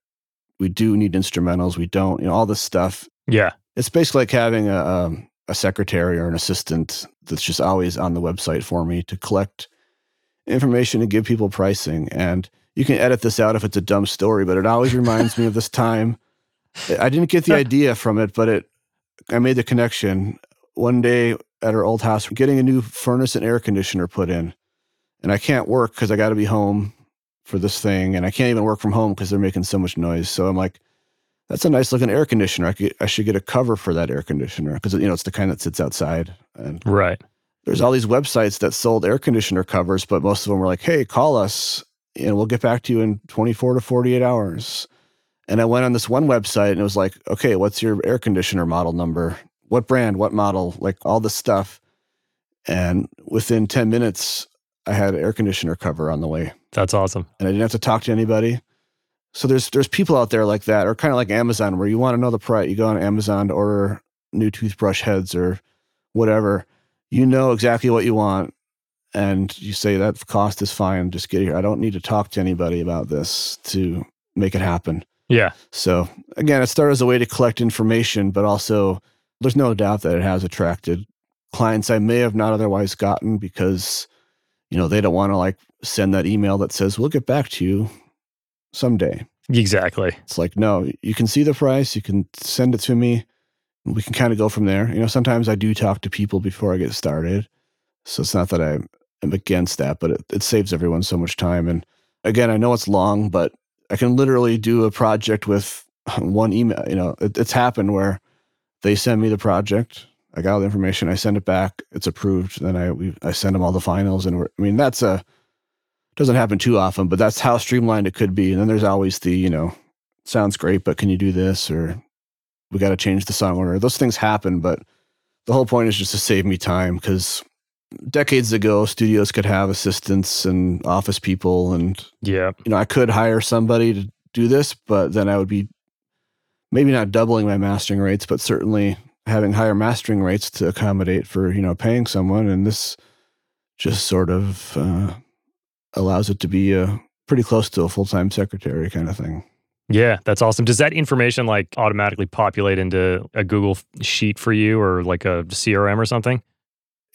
We do need instrumentals. We don't. You know all this stuff. Yeah, it's basically like having a um, a secretary or an assistant that's just always on the website for me to collect information and give people pricing. And you can edit this out if it's a dumb story, but it always reminds me of this (laughs) time. I didn't get the (laughs) idea from it, but it I made the connection. One day at our old house, we're getting a new furnace and air conditioner put in. And I can't work because I got to be home for this thing. And I can't even work from home because they're making so much noise. So I'm like, that's a nice looking air conditioner. I, could, I should get a cover for that air conditioner because, you know, it's the kind that sits outside. And right there's all these websites that sold air conditioner covers, but most of them were like, hey, call us and we'll get back to you in 24 to 48 hours. And I went on this one website and it was like, okay, what's your air conditioner model number? What brand? What model? Like all this stuff. And within 10 minutes, I had an air conditioner cover on the way. That's awesome. And I didn't have to talk to anybody. So there's there's people out there like that, or kind of like Amazon, where you want to know the price. You go on Amazon to order new toothbrush heads or whatever you know exactly what you want and you say that cost is fine just get here i don't need to talk to anybody about this to make it happen yeah so again it started as a way to collect information but also there's no doubt that it has attracted clients i may have not otherwise gotten because you know they don't want to like send that email that says we'll get back to you someday exactly it's like no you can see the price you can send it to me we can kind of go from there. You know, sometimes I do talk to people before I get started. So it's not that I am against that, but it, it saves everyone so much time. And again, I know it's long, but I can literally do a project with (laughs) one email. You know, it, it's happened where they send me the project. I got all the information. I send it back. It's approved. Then I we, I send them all the finals, and I mean that's a doesn't happen too often, but that's how streamlined it could be. And then there's always the you know sounds great, but can you do this or we got to change the song order. Those things happen, but the whole point is just to save me time because decades ago, studios could have assistants and office people, and yeah, you know, I could hire somebody to do this, but then I would be maybe not doubling my mastering rates, but certainly having higher mastering rates to accommodate for you know paying someone, and this just sort of uh, allows it to be a pretty close to a full time secretary kind of thing. Yeah, that's awesome. Does that information like automatically populate into a Google sheet for you or like a CRM or something?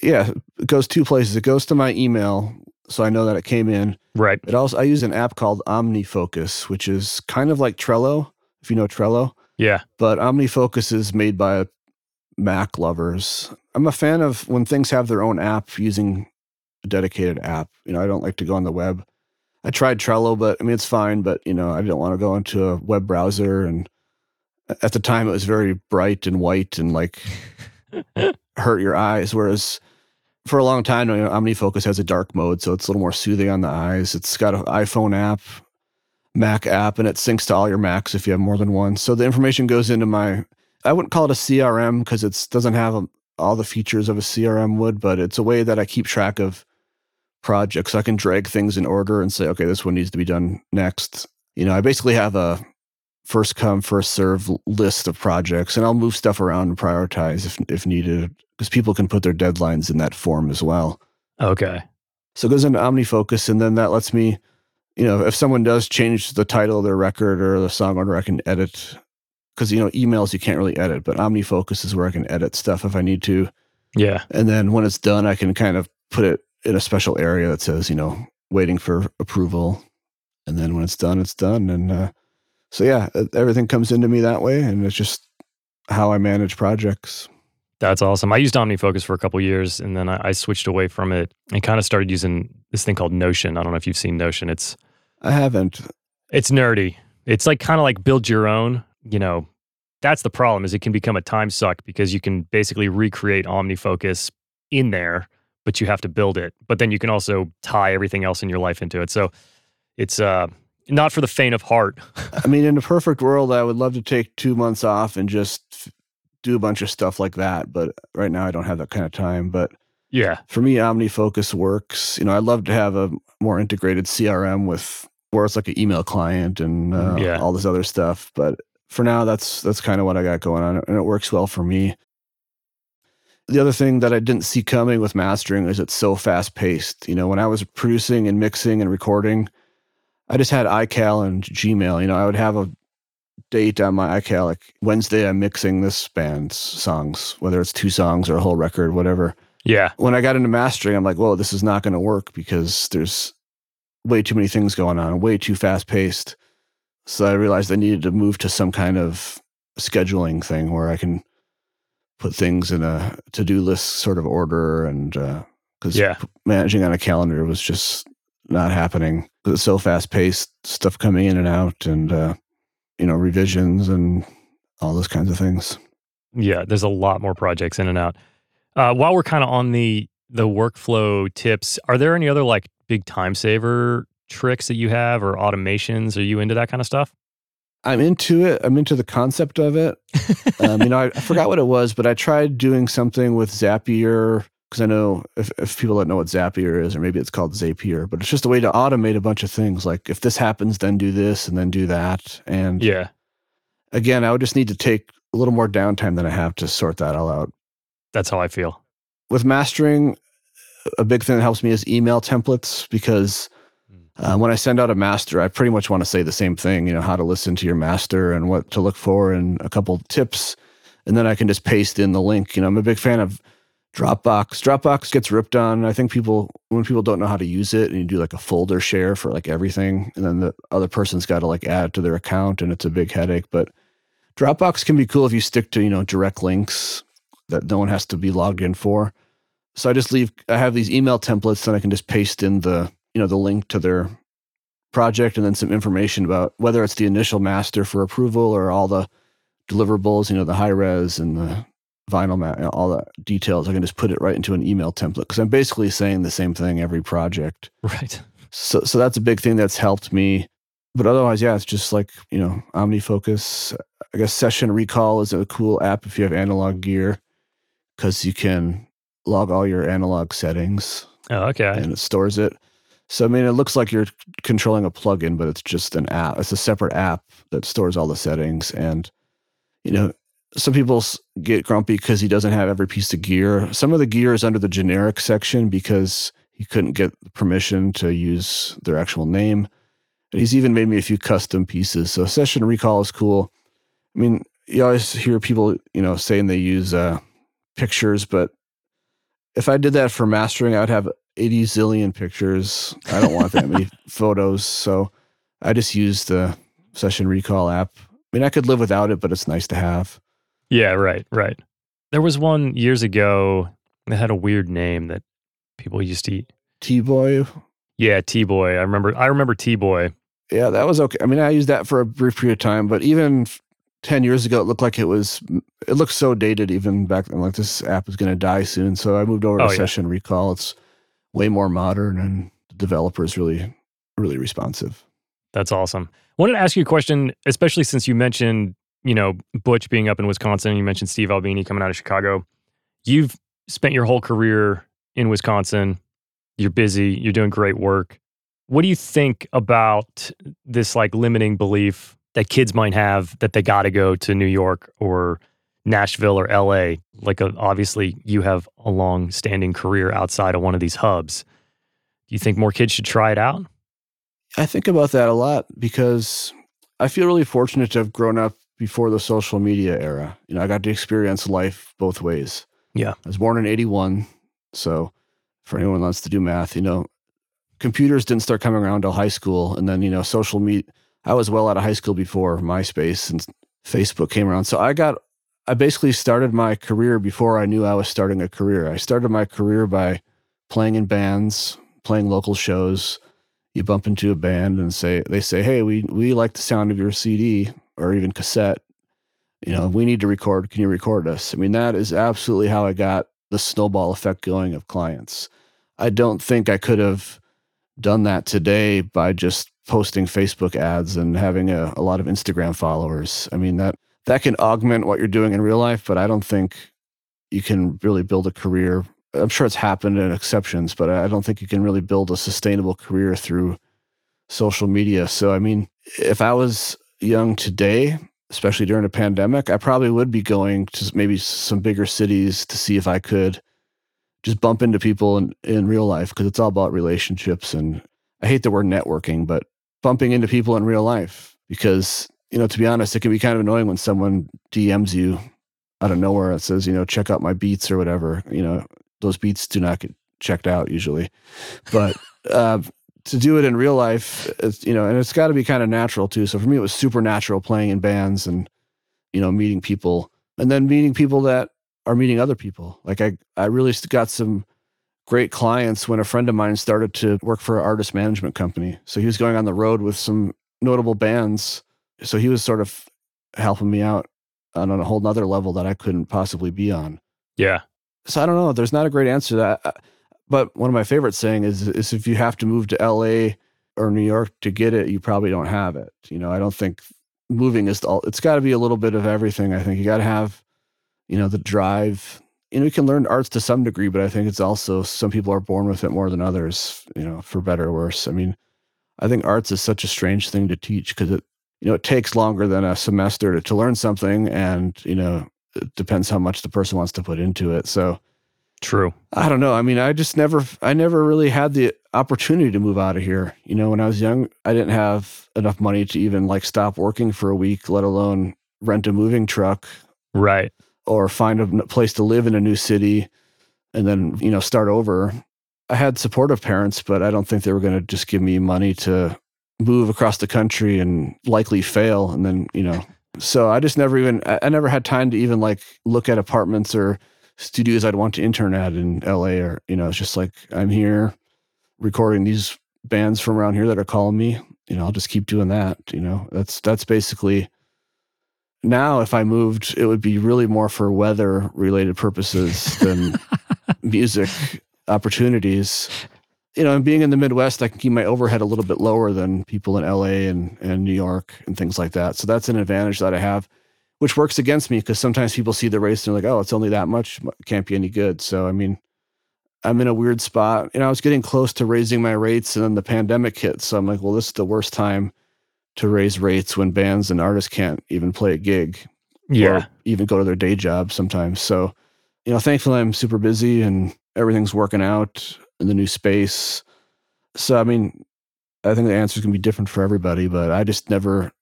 Yeah, it goes two places. It goes to my email, so I know that it came in. Right. It also I use an app called OmniFocus, which is kind of like Trello, if you know Trello. Yeah. But OmniFocus is made by Mac lovers. I'm a fan of when things have their own app using a dedicated app. You know, I don't like to go on the web I tried Trello, but I mean, it's fine, but you know, I didn't want to go into a web browser. And at the time, it was very bright and white and like (laughs) hurt your eyes. Whereas for a long time, you know, OmniFocus has a dark mode, so it's a little more soothing on the eyes. It's got an iPhone app, Mac app, and it syncs to all your Macs if you have more than one. So the information goes into my, I wouldn't call it a CRM because it doesn't have a, all the features of a CRM would, but it's a way that I keep track of projects. I can drag things in order and say, okay, this one needs to be done next. You know, I basically have a first come, first serve list of projects, and I'll move stuff around and prioritize if if needed, because people can put their deadlines in that form as well. Okay. So it goes into OmniFocus, and then that lets me you know, if someone does change the title of their record or the song order, I can edit because you know emails you can't really edit, but OmniFocus is where I can edit stuff if I need to. Yeah. And then when it's done, I can kind of put it in a special area that says, you know, waiting for approval. And then when it's done, it's done. And uh, so, yeah, everything comes into me that way. And it's just how I manage projects. That's awesome. I used OmniFocus for a couple years and then I, I switched away from it and kind of started using this thing called Notion. I don't know if you've seen Notion. It's I haven't. It's nerdy. It's like kind of like build your own, you know. That's the problem is it can become a time suck because you can basically recreate OmniFocus in there, but you have to build it. But then you can also tie everything else in your life into it. So it's uh not for the faint of heart. I mean, in a perfect world, I would love to take two months off and just do a bunch of stuff like that. But right now, I don't have that kind of time. But yeah, for me, OmniFocus works. You know, I'd love to have a more integrated CRM with where it's like an email client and uh, yeah. all this other stuff. But for now, that's that's kind of what I got going on, and it works well for me. The other thing that I didn't see coming with mastering is it's so fast paced. You know, when I was producing and mixing and recording, I just had iCal and Gmail. You know, I would have a date on my iCal, like Wednesday, I'm mixing this band's songs, whether it's two songs or a whole record, whatever. Yeah. When I got into mastering, I'm like, whoa, this is not going to work because there's way too many things going on, way too fast paced. So I realized I needed to move to some kind of scheduling thing where I can put things in a to do list sort of order and because uh, yeah. managing on a calendar was just not happening. It's so fast paced, stuff coming in and out, and uh, you know revisions and all those kinds of things. Yeah, there's a lot more projects in and out. Uh, while we're kind of on the the workflow tips, are there any other like big time saver tricks that you have or automations? Are you into that kind of stuff? I'm into it. I'm into the concept of it. um, you know, I, I, (laughs) forgot what it was, but I tried doing something with Zapier because I know if, if people don't know what Zapier is, or maybe it's called Zapier, but it's just a way to automate a bunch of things. Like if this happens, then do this and then do that. And yeah, again, I would just need to take a little more downtime than I have to sort that all out. That's how I feel. With mastering, a big thing that helps me is email templates because uh, when I send out a master, I pretty much want to say the same thing, you know, how to listen to your master and what to look for and a couple tips. And then I can just paste in the link. You know, I'm a big fan of Dropbox. Dropbox gets ripped on. I think people, when people don't know how to use it and you do like a folder share for like everything, and then the other person's got to like add to their account and it's a big headache. But Dropbox can be cool if you stick to, you know, direct links that no one has to be logged in for. So I just leave, I have these email templates and I can just paste in the, you know, the link to their project and then some information about whether it's the initial master for approval or all the deliverables, you know, the high res and the vinyl mat, all the details. I can just put it right into an email template because I'm basically saying the same thing every project. Right. So, so that's a big thing that's helped me. But otherwise, yeah, it's just like, you know, OmniFocus. I guess Session Recall is a cool app if you have analog gear because you can log all your analog settings. Oh, okay. And it stores it. So I mean, it looks like you're controlling a plugin, but it's just an app. It's a separate app that stores all the settings. And you know, some people get grumpy because he doesn't have every piece of gear. Some of the gear is under the generic section because he couldn't get permission to use their actual name. And he's even made me a few custom pieces. So session recall is cool. I mean, you always hear people, you know, saying they use uh, pictures, but if I did that for mastering, I would have 80 zillion pictures. I don't want that many (laughs) photos. So I just use the Session Recall app. I mean, I could live without it, but it's nice to have. Yeah, right, right. There was one years ago that had a weird name that people used to eat. T Boy. Yeah, T Boy. I remember. I remember T Boy. Yeah, that was okay. I mean, I used that for a brief period of time, but even 10 years ago, it looked like it was, it looked so dated even back then. Like this app is going to die soon. So I moved over to oh, Session yeah. Recall. It's way more modern and the developer is really, really responsive. That's awesome. I wanted to ask you a question, especially since you mentioned, you know, Butch being up in Wisconsin. You mentioned Steve Albini coming out of Chicago. You've spent your whole career in Wisconsin. You're busy. You're doing great work. What do you think about this like limiting belief that kids might have that they got to go to New York or Nashville or LA. Like, a, uh, obviously, you have a long standing career outside of one of these hubs. Do you think more kids should try it out? I think about that a lot because I feel really fortunate to have grown up before the social media era. You know, I got to experience life both ways. Yeah. I was born in 81. So for anyone who wants to do math, you know, computers didn't start coming around till high school. And then, you know, social media, I was well out of high school before MySpace and Facebook came around. So I got, I basically started my career before I knew I was starting a career. I started my career by playing in bands, playing local shows. You bump into a band and say, they say, hey, we, we like the sound of your CD or even cassette. You know, we need to record. Can you record us? I mean, that is absolutely how I got the snowball effect going of clients. I don't think I could have done that today by just posting Facebook ads and having a, a lot of Instagram followers. I mean, that that can augment what you're doing in real life, but I don't think you can really build a career. I'm sure it's happened in exceptions, but I don't think you can really build a sustainable career through social media. So, I mean, if I was young today, especially during a pandemic, I probably would be going to maybe some bigger cities to see if I could just bump into people in, in real life because it's all about relationships. And I hate the word networking, but bumping into people in real life because, you know, to be honest, it can be kind of annoying when someone DMs you out of nowhere and says, you know, check out my beats or whatever. You know, those beats do not get checked out usually. But (laughs) uh, to do it in real life, you know, and it's got to be kind of natural too. So for me, it was super natural playing in bands and, you know, meeting people and then meeting people that are meeting other people. Like I, I really got some great clients when a friend of mine started to work for an artist management company. So he was going on the road with some notable bands. So he was sort of helping me out on a whole nother level that I couldn't possibly be on. Yeah. So I don't know. There's not a great answer to that. Uh, but one of my favorite saying is, is if you have to move to LA or New York to get it, you probably don't have it. You know, I don't think moving is all, it's got to be a little bit of everything. I think you got to have, you know, the drive. You know, you can learn arts to some degree, but I think it's also some people are born with it more than others, you know, for better or worse. I mean, I think arts is such a strange thing to teach because it, you know, it takes longer than a semester to, to learn something. And, you know, it depends how much the person wants to put into it. So, True. I don't know. I mean, I just never, I never really had the opportunity to move out of here. You know, when I was young, I didn't have enough money to even like stop working for a week, let alone rent a moving truck. Right. Or find a place to live in a new city and then, you know, start over. I had supportive parents, but I don't think they were going to just give me money to move across the country and likely fail. And then, you know, so I just never even, I never had time to even like look at apartments or, studios I'd want to intern at in LA or, you know, it's just like I'm here recording these bands from around here that are calling me. You know, I'll just keep doing that. You know, that's that's basically now if I moved, it would be really more for weather related purposes than (laughs) music opportunities. You know, and being in the Midwest, I can keep my overhead a little bit lower than people in LA and, and New York and things like that. So that's an advantage that I have which works against me because sometimes people see the race and they're like, oh, it's only that much, can't be any good. So, I mean, I'm in a weird spot. And I was getting close to raising my rates and then the pandemic hit. So I'm like, well, this is the worst time to raise rates when bands and artists can't even play a gig. Yeah. even go to their day job sometimes. So, you know, thankfully I'm super busy and everything's working out in the new space. So, I mean, I think the answer is going to be different for everybody, but I just never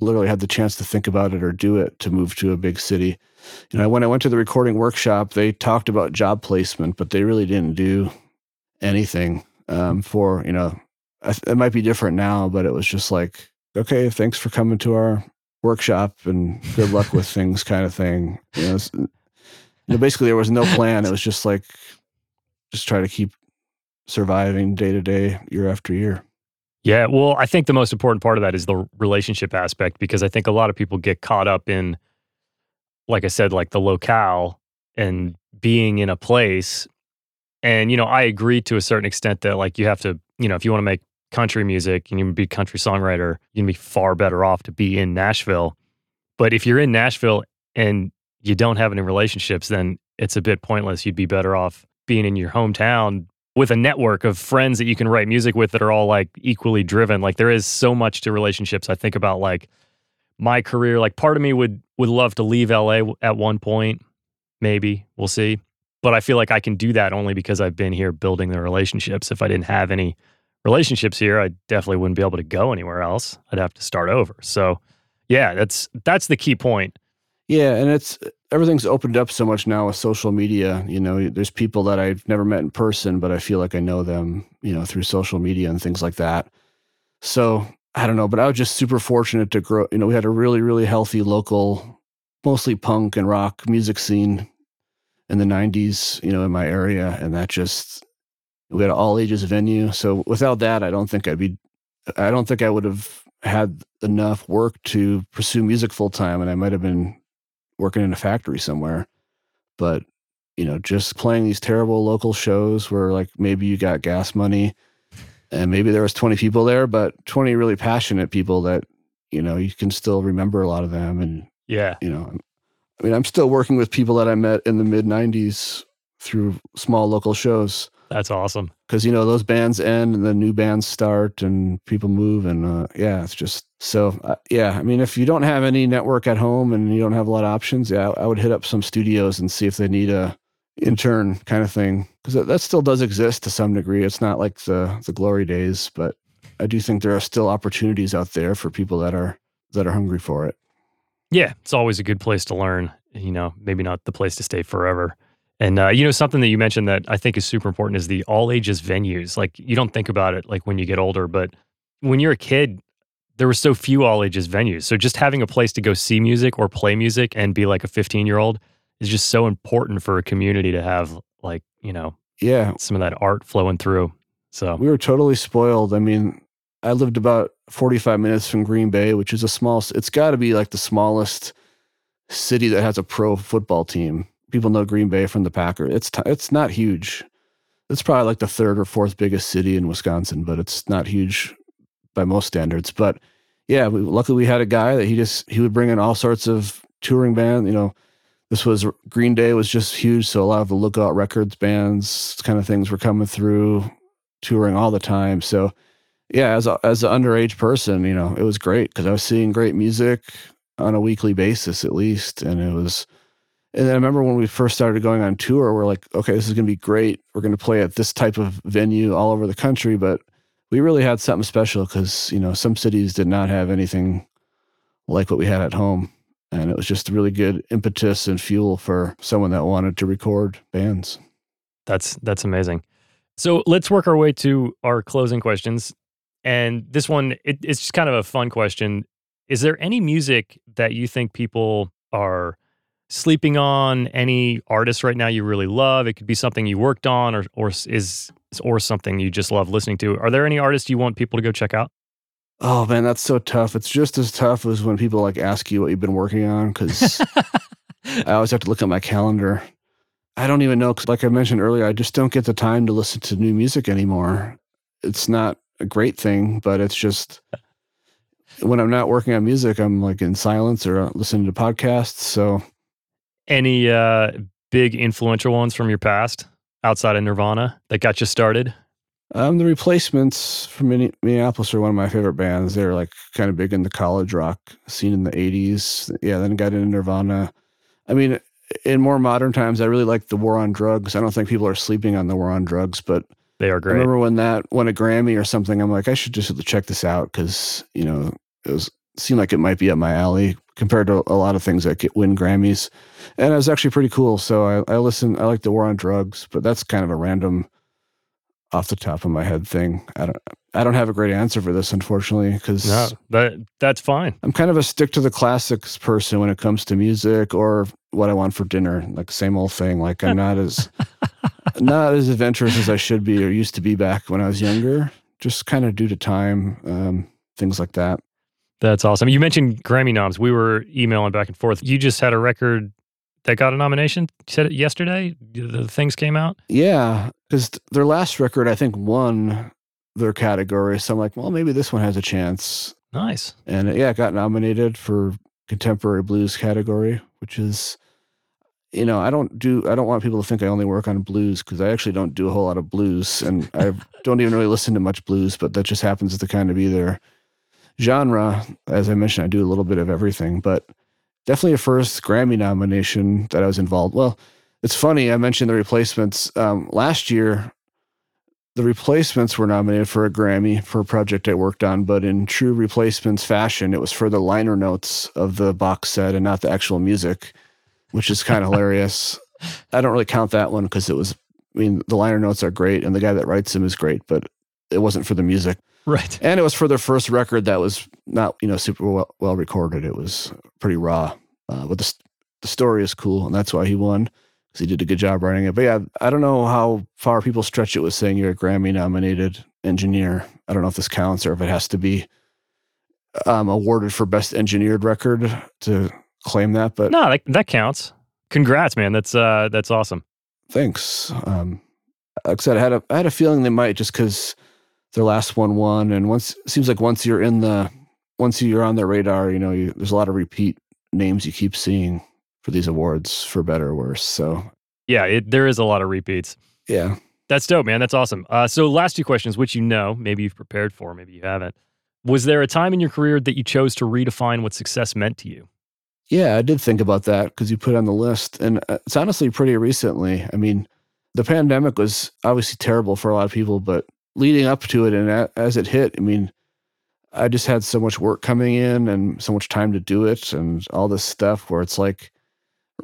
literally had the chance to think about it or do it to move to a big city. You know, when I went to the recording workshop, they talked about job placement, but they really didn't do anything um, for, you know, it might be different now, but it was just like, okay, thanks for coming to our workshop and good luck with (laughs) things kind of thing. You know, you know, basically there was no plan. It was just like, just try to keep surviving day to day, year after year. Yeah, well, I think the most important part of that is the relationship aspect because I think a lot of people get caught up in, like I said, like the locale and being in a place. And, you know, I agree to a certain extent that, like, you have to, you know, if you want to make country music and you can be a country songwriter, you'd be far better off to be in Nashville. But if you're in Nashville and you don't have any relationships, then it's a bit pointless. You'd be better off being in your hometown, with a network of friends that you can write music with that are all like equally driven. Like there is so much to relationships. I think about like my career. Like part of me would would love to leave LA at one point. Maybe we'll see. But I feel like I can do that only because I've been here building the relationships. If I didn't have any relationships here, I definitely wouldn't be able to go anywhere else. I'd have to start over. So, yeah, that's that's the key point. Yeah, and it's everything's opened up so much now with social media. You know, there's people that I've never met in person, but I feel like I know them, you know, through social media and things like that. So I don't know, but I was just super fortunate to grow. You know, we had a really, really healthy local, mostly punk and rock music scene in the 90s, you know, in my area. And that just, we had an all ages venue. So without that, I don't think I'd be, I don't think I would have had enough work to pursue music full time. And I might have been working in a factory somewhere. But, you know, just playing these terrible local shows where like maybe you got gas money and maybe there was 20 people there, but 20 really passionate people that, you know, you can still remember a lot of them. And, yeah, you know, I mean, I'm still working with people that I met in the mid 90s through small local shows. That's awesome. Because, you know, those bands end and the new bands start and people move. And uh, yeah, it's just so, uh, yeah. I mean, if you don't have any network at home and you don't have a lot of options, yeah, I would hit up some studios and see if they need a intern kind of thing. Because that, that still does exist to some degree. It's not like the, the glory days, but I do think there are still opportunities out there for people that are that are hungry for it. Yeah, it's always a good place to learn. You know, maybe not the place to stay forever. And uh, you know, something that you mentioned that I think is super important is the all ages venues. Like you don't think about it like when you get older, but when you're a kid, there were so few all ages venues. So just having a place to go see music or play music and be like a 15 year old is just so important for a community to have like, you know, yeah, some of that art flowing through. So we were totally spoiled. I mean, I lived about 45 minutes from Green Bay, which is a small, it's got to be like the smallest city that has a pro football team people know Green Bay from the Packers. It's t- it's not huge. It's probably like the third or fourth biggest city in Wisconsin, but it's not huge by most standards. But yeah, we, luckily we had a guy that he just he would bring in all sorts of touring band. You know, this was Green Day was just huge, so a lot of the Lookout Records bands kind of things were coming through, touring all the time. So yeah, as a, as an underage person, you know, it was great because I was seeing great music on a weekly basis at least, and it was and then I remember when we first started going on tour, we're like, okay, this is going to be great. We're going to play at this type of venue all over the country. But we really had something special because, you know, some cities did not have anything like what we had at home. And it was just really good impetus and fuel for someone that wanted to record bands. That's that's amazing. So let's work our way to our closing questions. And this one, it, it's just kind of a fun question. Is there any music that you think people are sleeping on any artist right now you really love? It could be something you worked on or or is or something you just love listening to. Are there any artists you want people to go check out? Oh man, that's so tough. It's just as tough as when people like ask you what you've been working on because (laughs) I always have to look at my calendar. I don't even know because, like I mentioned earlier, I just don't get the time to listen to new music anymore. It's not a great thing, but it's just when I'm not working on music, I'm like in silence or uh, listening to podcasts. So any uh, big influential ones from your past outside of Nirvana that got you started? Um, the replacements from Minneapolis are one of my favorite bands. They're like kind of big in the college rock scene in the 80s. Yeah, then got into Nirvana. I mean, in more modern times, I really like the War on Drugs. I don't think people are sleeping on the War on Drugs, but they are great. I remember when that won a Grammy or something. I'm like, I should just check this out because you know it was seemed like it might be up my alley compared to a lot of things that get win Grammys. And it was actually pretty cool. So I, I listen, I like the war on drugs, but that's kind of a random off the top of my head thing. I don't I don't have a great answer for this, unfortunately, because no, that that's fine. I'm kind of a stick to the classics person when it comes to music or what I want for dinner, like same old thing. Like I'm not as (laughs) not as adventurous as I should be or used to be back when I was younger, just kind of due to time, um, things like that. That's awesome. You mentioned Grammy noms. We were emailing back and forth. You just had a record that got a nomination. You said it yesterday. The things came out. Yeah, because their last record, I think, won their category. So I'm like, well, maybe this one has a chance. Nice. And yeah, it got nominated for contemporary blues category, which is, you know, I don't do. I don't want people to think I only work on blues because I actually don't do a whole lot of blues, and I (laughs) don't even really listen to much blues. But that just happens to kind of be there genre, as I mentioned, I do a little bit of everything, but definitely a first Grammy nomination that I was involved. Well, it's funny. I mentioned the replacements um, last year. the replacements were nominated for a Grammy for a project I worked on, but in true replacements fashion, it was for the liner notes of the box set and not the actual music, which is kind of (laughs) hilarious. I don't really count that one because it was, I mean, the liner notes are great and the guy that writes them is great, but it wasn't for the music. Right. And it was for their first record that was not, you know, super well, well recorded. It was pretty raw. Uh, but the, the story is cool, and that's why he won because he did a good job writing it. But yeah, I don't know how far people stretch it with saying you're a Grammy nominated engineer. I don't know if this counts or if it has to be um, awarded for best engineered record to claim that. But no, that, that counts. Congrats, man. That's uh, that's awesome. Thanks. Um, like I said, I had a I had a feeling they might just because their last one won, and once seems like once you're in the once you're on the radar, you know, you, there's a lot of repeat names you keep seeing for these awards, for better or worse. So yeah, it, there is a lot of repeats. Yeah, that's dope, man. That's awesome. Uh, so last two questions, which you know, maybe you've prepared for, maybe you haven't. Was there a time in your career that you chose to redefine what success meant to you? Yeah, I did think about that because you put on the list, and uh, it's honestly pretty recently. I mean, the pandemic was obviously terrible for a lot of people, but leading up to it and as it hit, I mean, I just had so much work coming in and so much time to do it and all this stuff where it's like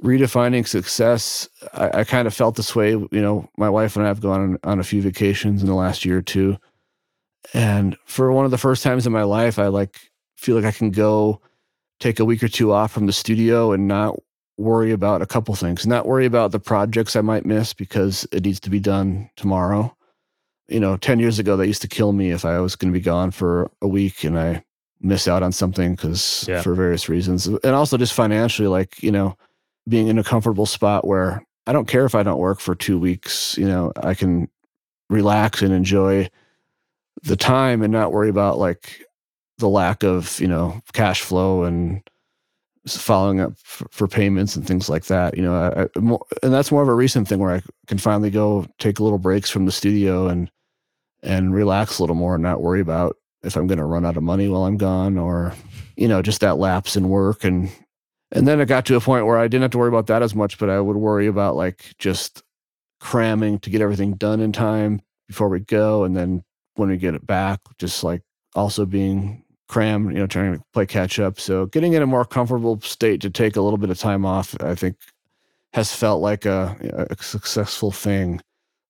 redefining success. I, I kind of felt this way. You know, my wife and I have gone on, on a few vacations in the last year or two. And for one of the first times in my life, I like feel like I can go take a week or two off from the studio and not worry about a couple things, not worry about the projects I might miss because it needs to be done tomorrow you know, 10 years ago, that used to kill me if I was going to be gone for a week and I miss out on something because yeah. for various reasons. And also just financially, like, you know, being in a comfortable spot where I don't care if I don't work for two weeks, you know, I can relax and enjoy the time and not worry about like the lack of, you know, cash flow and following up for, payments and things like that. You know, I, I, and that's more of a recent thing where I can finally go take a little breaks from the studio and and relax a little more and not worry about if I'm going to run out of money while I'm gone or, you know, just that lapse in work. And, and then it got to a point where I didn't have to worry about that as much, but I would worry about like just cramming to get everything done in time before we go. And then when we get it back, just like also being crammed, you know, trying to play catch up. So getting in a more comfortable state to take a little bit of time off, I think has felt like a, a successful thing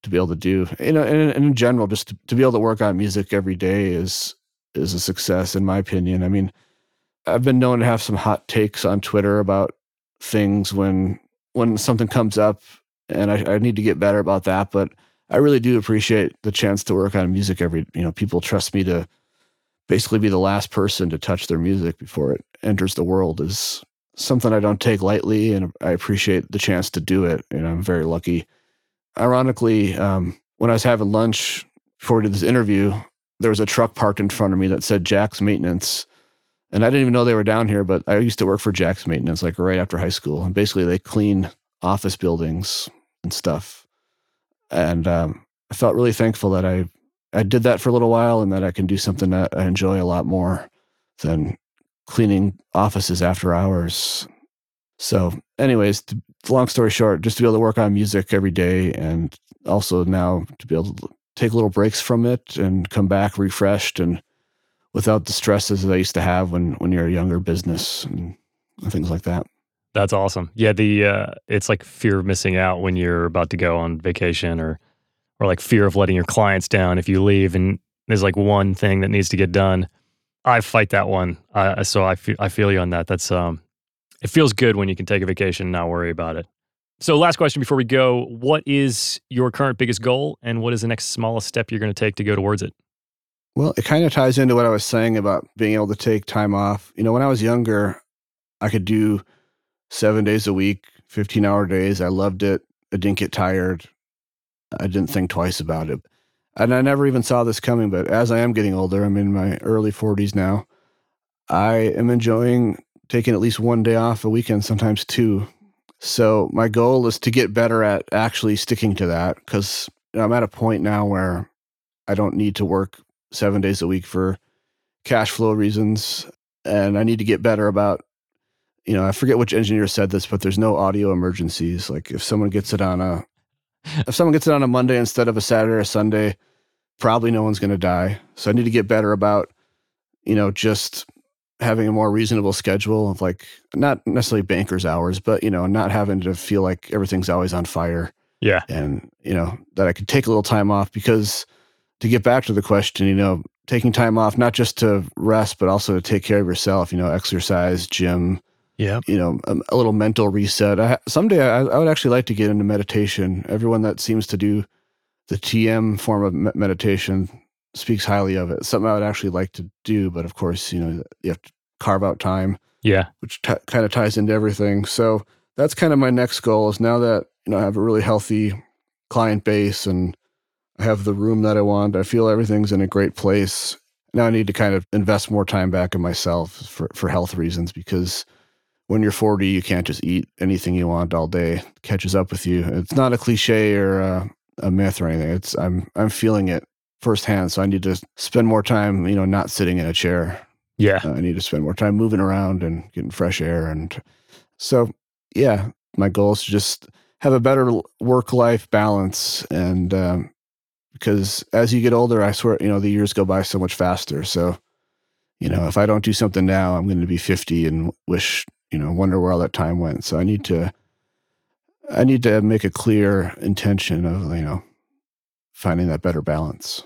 to be able to do. You know, and, and in general, just to, to, be able to work on music every day is is a success, in my opinion. I mean, I've been known to have some hot takes on Twitter about things when when something comes up, and I, I need to get better about that. But I really do appreciate the chance to work on music every. You know, people trust me to basically be the last person to touch their music before it enters the world is something I don't take lightly, and I appreciate the chance to do it. And I'm very lucky ironically, um, when I was having lunch before did this interview, there was a truck parked in front of me that said Jack's Maintenance. And I didn't even know they were down here, but I used to work for Jack's Maintenance like right after high school. And basically, they clean office buildings and stuff. And um, I felt really thankful that I, I did that for a little while and that I can do something that I enjoy a lot more than cleaning offices after hours. So, anyways, to, long story short, just to be able to work on music every day and also now to be able to take little breaks from it and come back refreshed and without the stresses that I used to have when when you're a younger business and things like that. That's awesome. Yeah, the uh, it's like fear of missing out when you're about to go on vacation or or like fear of letting your clients down if you leave and there's like one thing that needs to get done. I fight that one. Uh, so I feel I feel you on that. That's um it feels good when you can take a vacation and not worry about it. So, last question before we go What is your current biggest goal, and what is the next smallest step you're going to take to go towards it? Well, it kind of ties into what I was saying about being able to take time off. You know, when I was younger, I could do seven days a week, 15 hour days. I loved it. I didn't get tired. I didn't think twice about it. And I never even saw this coming. But as I am getting older, I'm in my early 40s now. I am enjoying taking at least one day off a weekend, sometimes two. So my goal is to get better at actually sticking to that because I'm at a point now where I don't need to work seven days a week for cash flow reasons. And I need to get better about, you know, I forget which engineer said this, but there's no audio emergencies. Like if someone gets it on a, if someone gets it on a Monday instead of a Saturday or Sunday, probably no one's going to die. So I need to get better about, you know, just having a more reasonable schedule of like not necessarily banker's hours, but you know, not having to feel like everything's always on fire. Yeah. And, you know, that I could take a little time off because to get back to the question, you know, taking time off, not just to rest, but also to take care of yourself, you know, exercise, gym, Yeah. you know, a, a little mental reset. I, someday I, I would actually like to get into meditation. Everyone that seems to do the TM form of meditation speaks highly of it. Something I would actually like to do, but of course, you know, you have to carve out time Yeah. which t- kind of ties into everything. So that's kind of my next goal is now that you know I have a really healthy client base and I have the room that I want. I feel everything's in a great place. Now I need to kind of invest more time back in myself for for health reasons because when you're 40, you can't just eat anything you want all day. It catches up with you. It's not a cliche or a, a myth or anything. It's I'm I'm feeling it firsthand. So I need to spend more time, you know, not sitting in a chair Yeah. uh, I need to spend more time moving around and getting fresh air. And so, yeah, my goal is to just have a better work life balance. And um, because as you get older, I swear, you know, the years go by so much faster. So, you know, if I don't do something now, I'm going to be 50 and wish, you know, wonder where all that time went. So I need to, I need to make a clear intention of, you know, finding that better balance.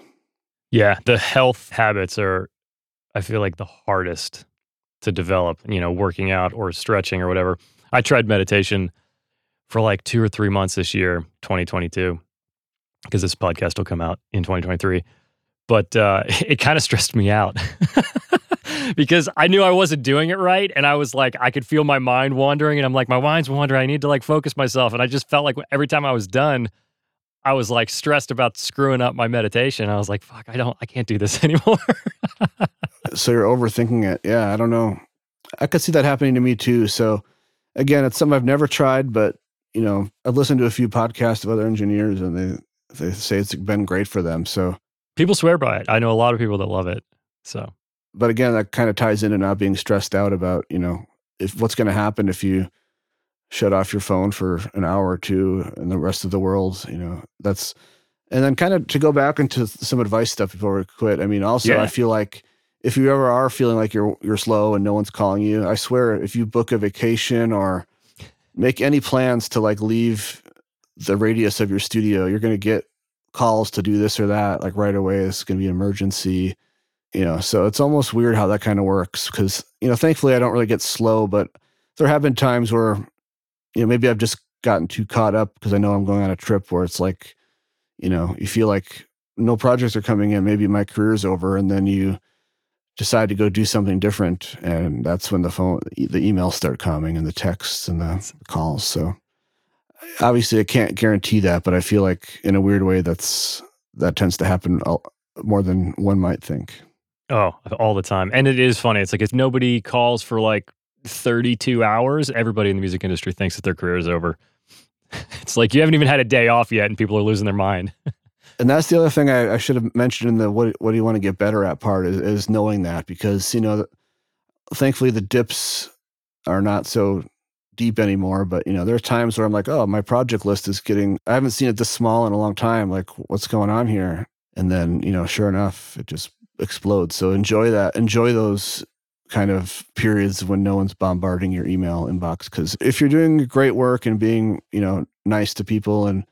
Yeah. The health habits are, I feel like, the hardest to develop, you know, working out or stretching or whatever. I tried meditation for like two or three months this year, 2022, because this podcast will come out in 2023. But uh, (laughs) it kind of stressed me out (laughs) because I knew I wasn't doing it right. And I was like, I could feel my mind wandering. And I'm like, my mind's wandering. I need to like focus myself. And I just felt like every time I was done, I was like stressed about screwing up my meditation. I was like, fuck, I don't, I can't do this (laughs) anymore. so you're overthinking it. Yeah, I don't know. I could see that happening to me too. So again, it's something I've never tried, but you know, I've listened to a few podcasts of other engineers and they they say it's been great for them. So people swear by it. I know a lot of people that love it. So but again, that kind of ties into not being stressed out about, you know, if what's going to happen if you shut off your phone for an hour or two and the rest of the world, you know, that's and then kind of to go back into some advice stuff before we quit. I mean, also Yeah. I feel like if you ever are feeling like you're you're slow and no one's calling you, I swear if you book a vacation or make any plans to like leave the radius of your studio, you're going to get calls to do this or that like right away. It's going to be an emergency, you know. So it's almost weird how that kind of works because you know, thankfully I don't really get slow, but there have been times where you know maybe I've just gotten too caught up because I know I'm going on a trip where it's like, you know, you feel like no projects are coming in. Maybe my career's over, and then you decide to go do something different, and that's when the phone, the emails start coming, and the texts and the calls. So obviously, I can't guarantee that, but I feel like in a weird way, that's that tends to happen more than one might think. Oh, all the time. And it is funny. It's like if nobody calls for like 32 hours, everybody in the music industry thinks that their career is over. (laughs) It's like you haven't even had a day off yet and people are losing their mind. (laughs) And that's the other thing I, I should have mentioned in the what what do you want to get better at part is, is knowing that because you know thankfully the dips are not so deep anymore but you know there are times where I'm like oh my project list is getting I haven't seen it this small in a long time like what's going on here and then you know sure enough it just explodes so enjoy that enjoy those kind of periods when no one's bombarding your email inbox because if you're doing great work and being you know nice to people and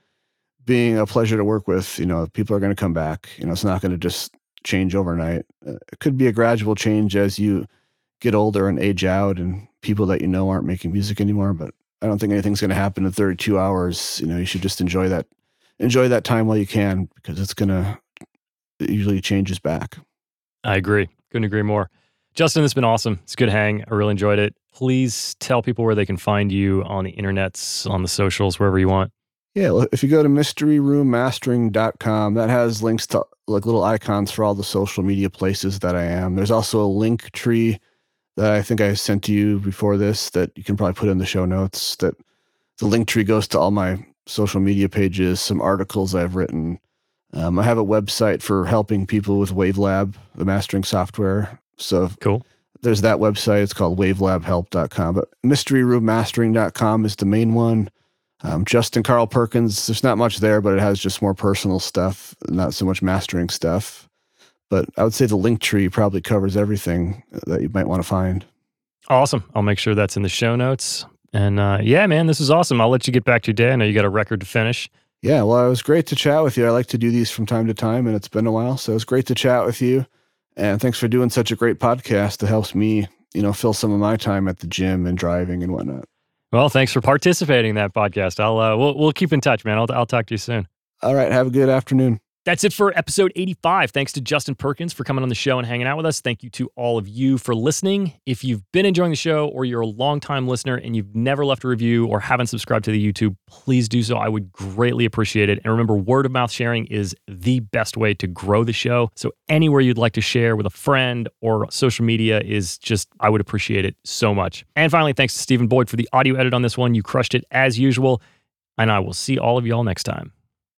being a pleasure to work with, you know, people are going to come back. You know, it's not going to just change overnight. Uh, it could be a gradual change as you get older and age out, and people that you know aren't making music anymore. But I don't think anything's going to happen in 32 hours. You know, you should just enjoy that, enjoy that time while you can, because it's going to it usually changes back. I agree. Couldn't agree more. Justin, it's been awesome. It's a good hang. I really enjoyed it. Please tell people where they can find you on the internets, on the socials, wherever you want. Yeah, if you go to mysteryroommastering.com, that has links to like little icons for all the social media places that I am. There's also a link tree that I think I sent to you before this that you can probably put in the show notes. That the link tree goes to all my social media pages, some articles I've written. Um, I have a website for helping people with WaveLab, the mastering software. So Cool. there's that website. It's called wavelabhelp.com. But mysteryroommastering.com is the main one. Um, Justin Carl Perkins, there's not much there, but it has just more personal stuff, not so much mastering stuff. But I would say the link tree probably covers everything that you might want to find. Awesome. I'll make sure that's in the show notes. And uh, yeah, man, this is awesome. I'll let you get back to your day. I know you got a record to finish. Yeah, well, it was great to chat with you. I like to do these from time to time, and it's been a while. So it was great to chat with you. And thanks for doing such a great podcast that helps me, you know, fill some of my time at the gym and driving and whatnot. Well, thanks for participating in that podcast. I'll uh, we'll we'll keep in touch, man. I'll I'll talk to you soon. All right. Have a good afternoon. That's it for episode 85. Thanks to Justin Perkins for coming on the show and hanging out with us. Thank you to all of you for listening. If you've been enjoying the show or you're a longtime listener and you've never left a review or haven't subscribed to the YouTube, please do so. I would greatly appreciate it. And remember, word of mouth sharing is the best way to grow the show. So anywhere you'd like to share with a friend or social media is just, I would appreciate it so much. And finally, thanks to Stephen Boyd for the audio edit on this one. You crushed it as usual. And I will see all of y'all next time.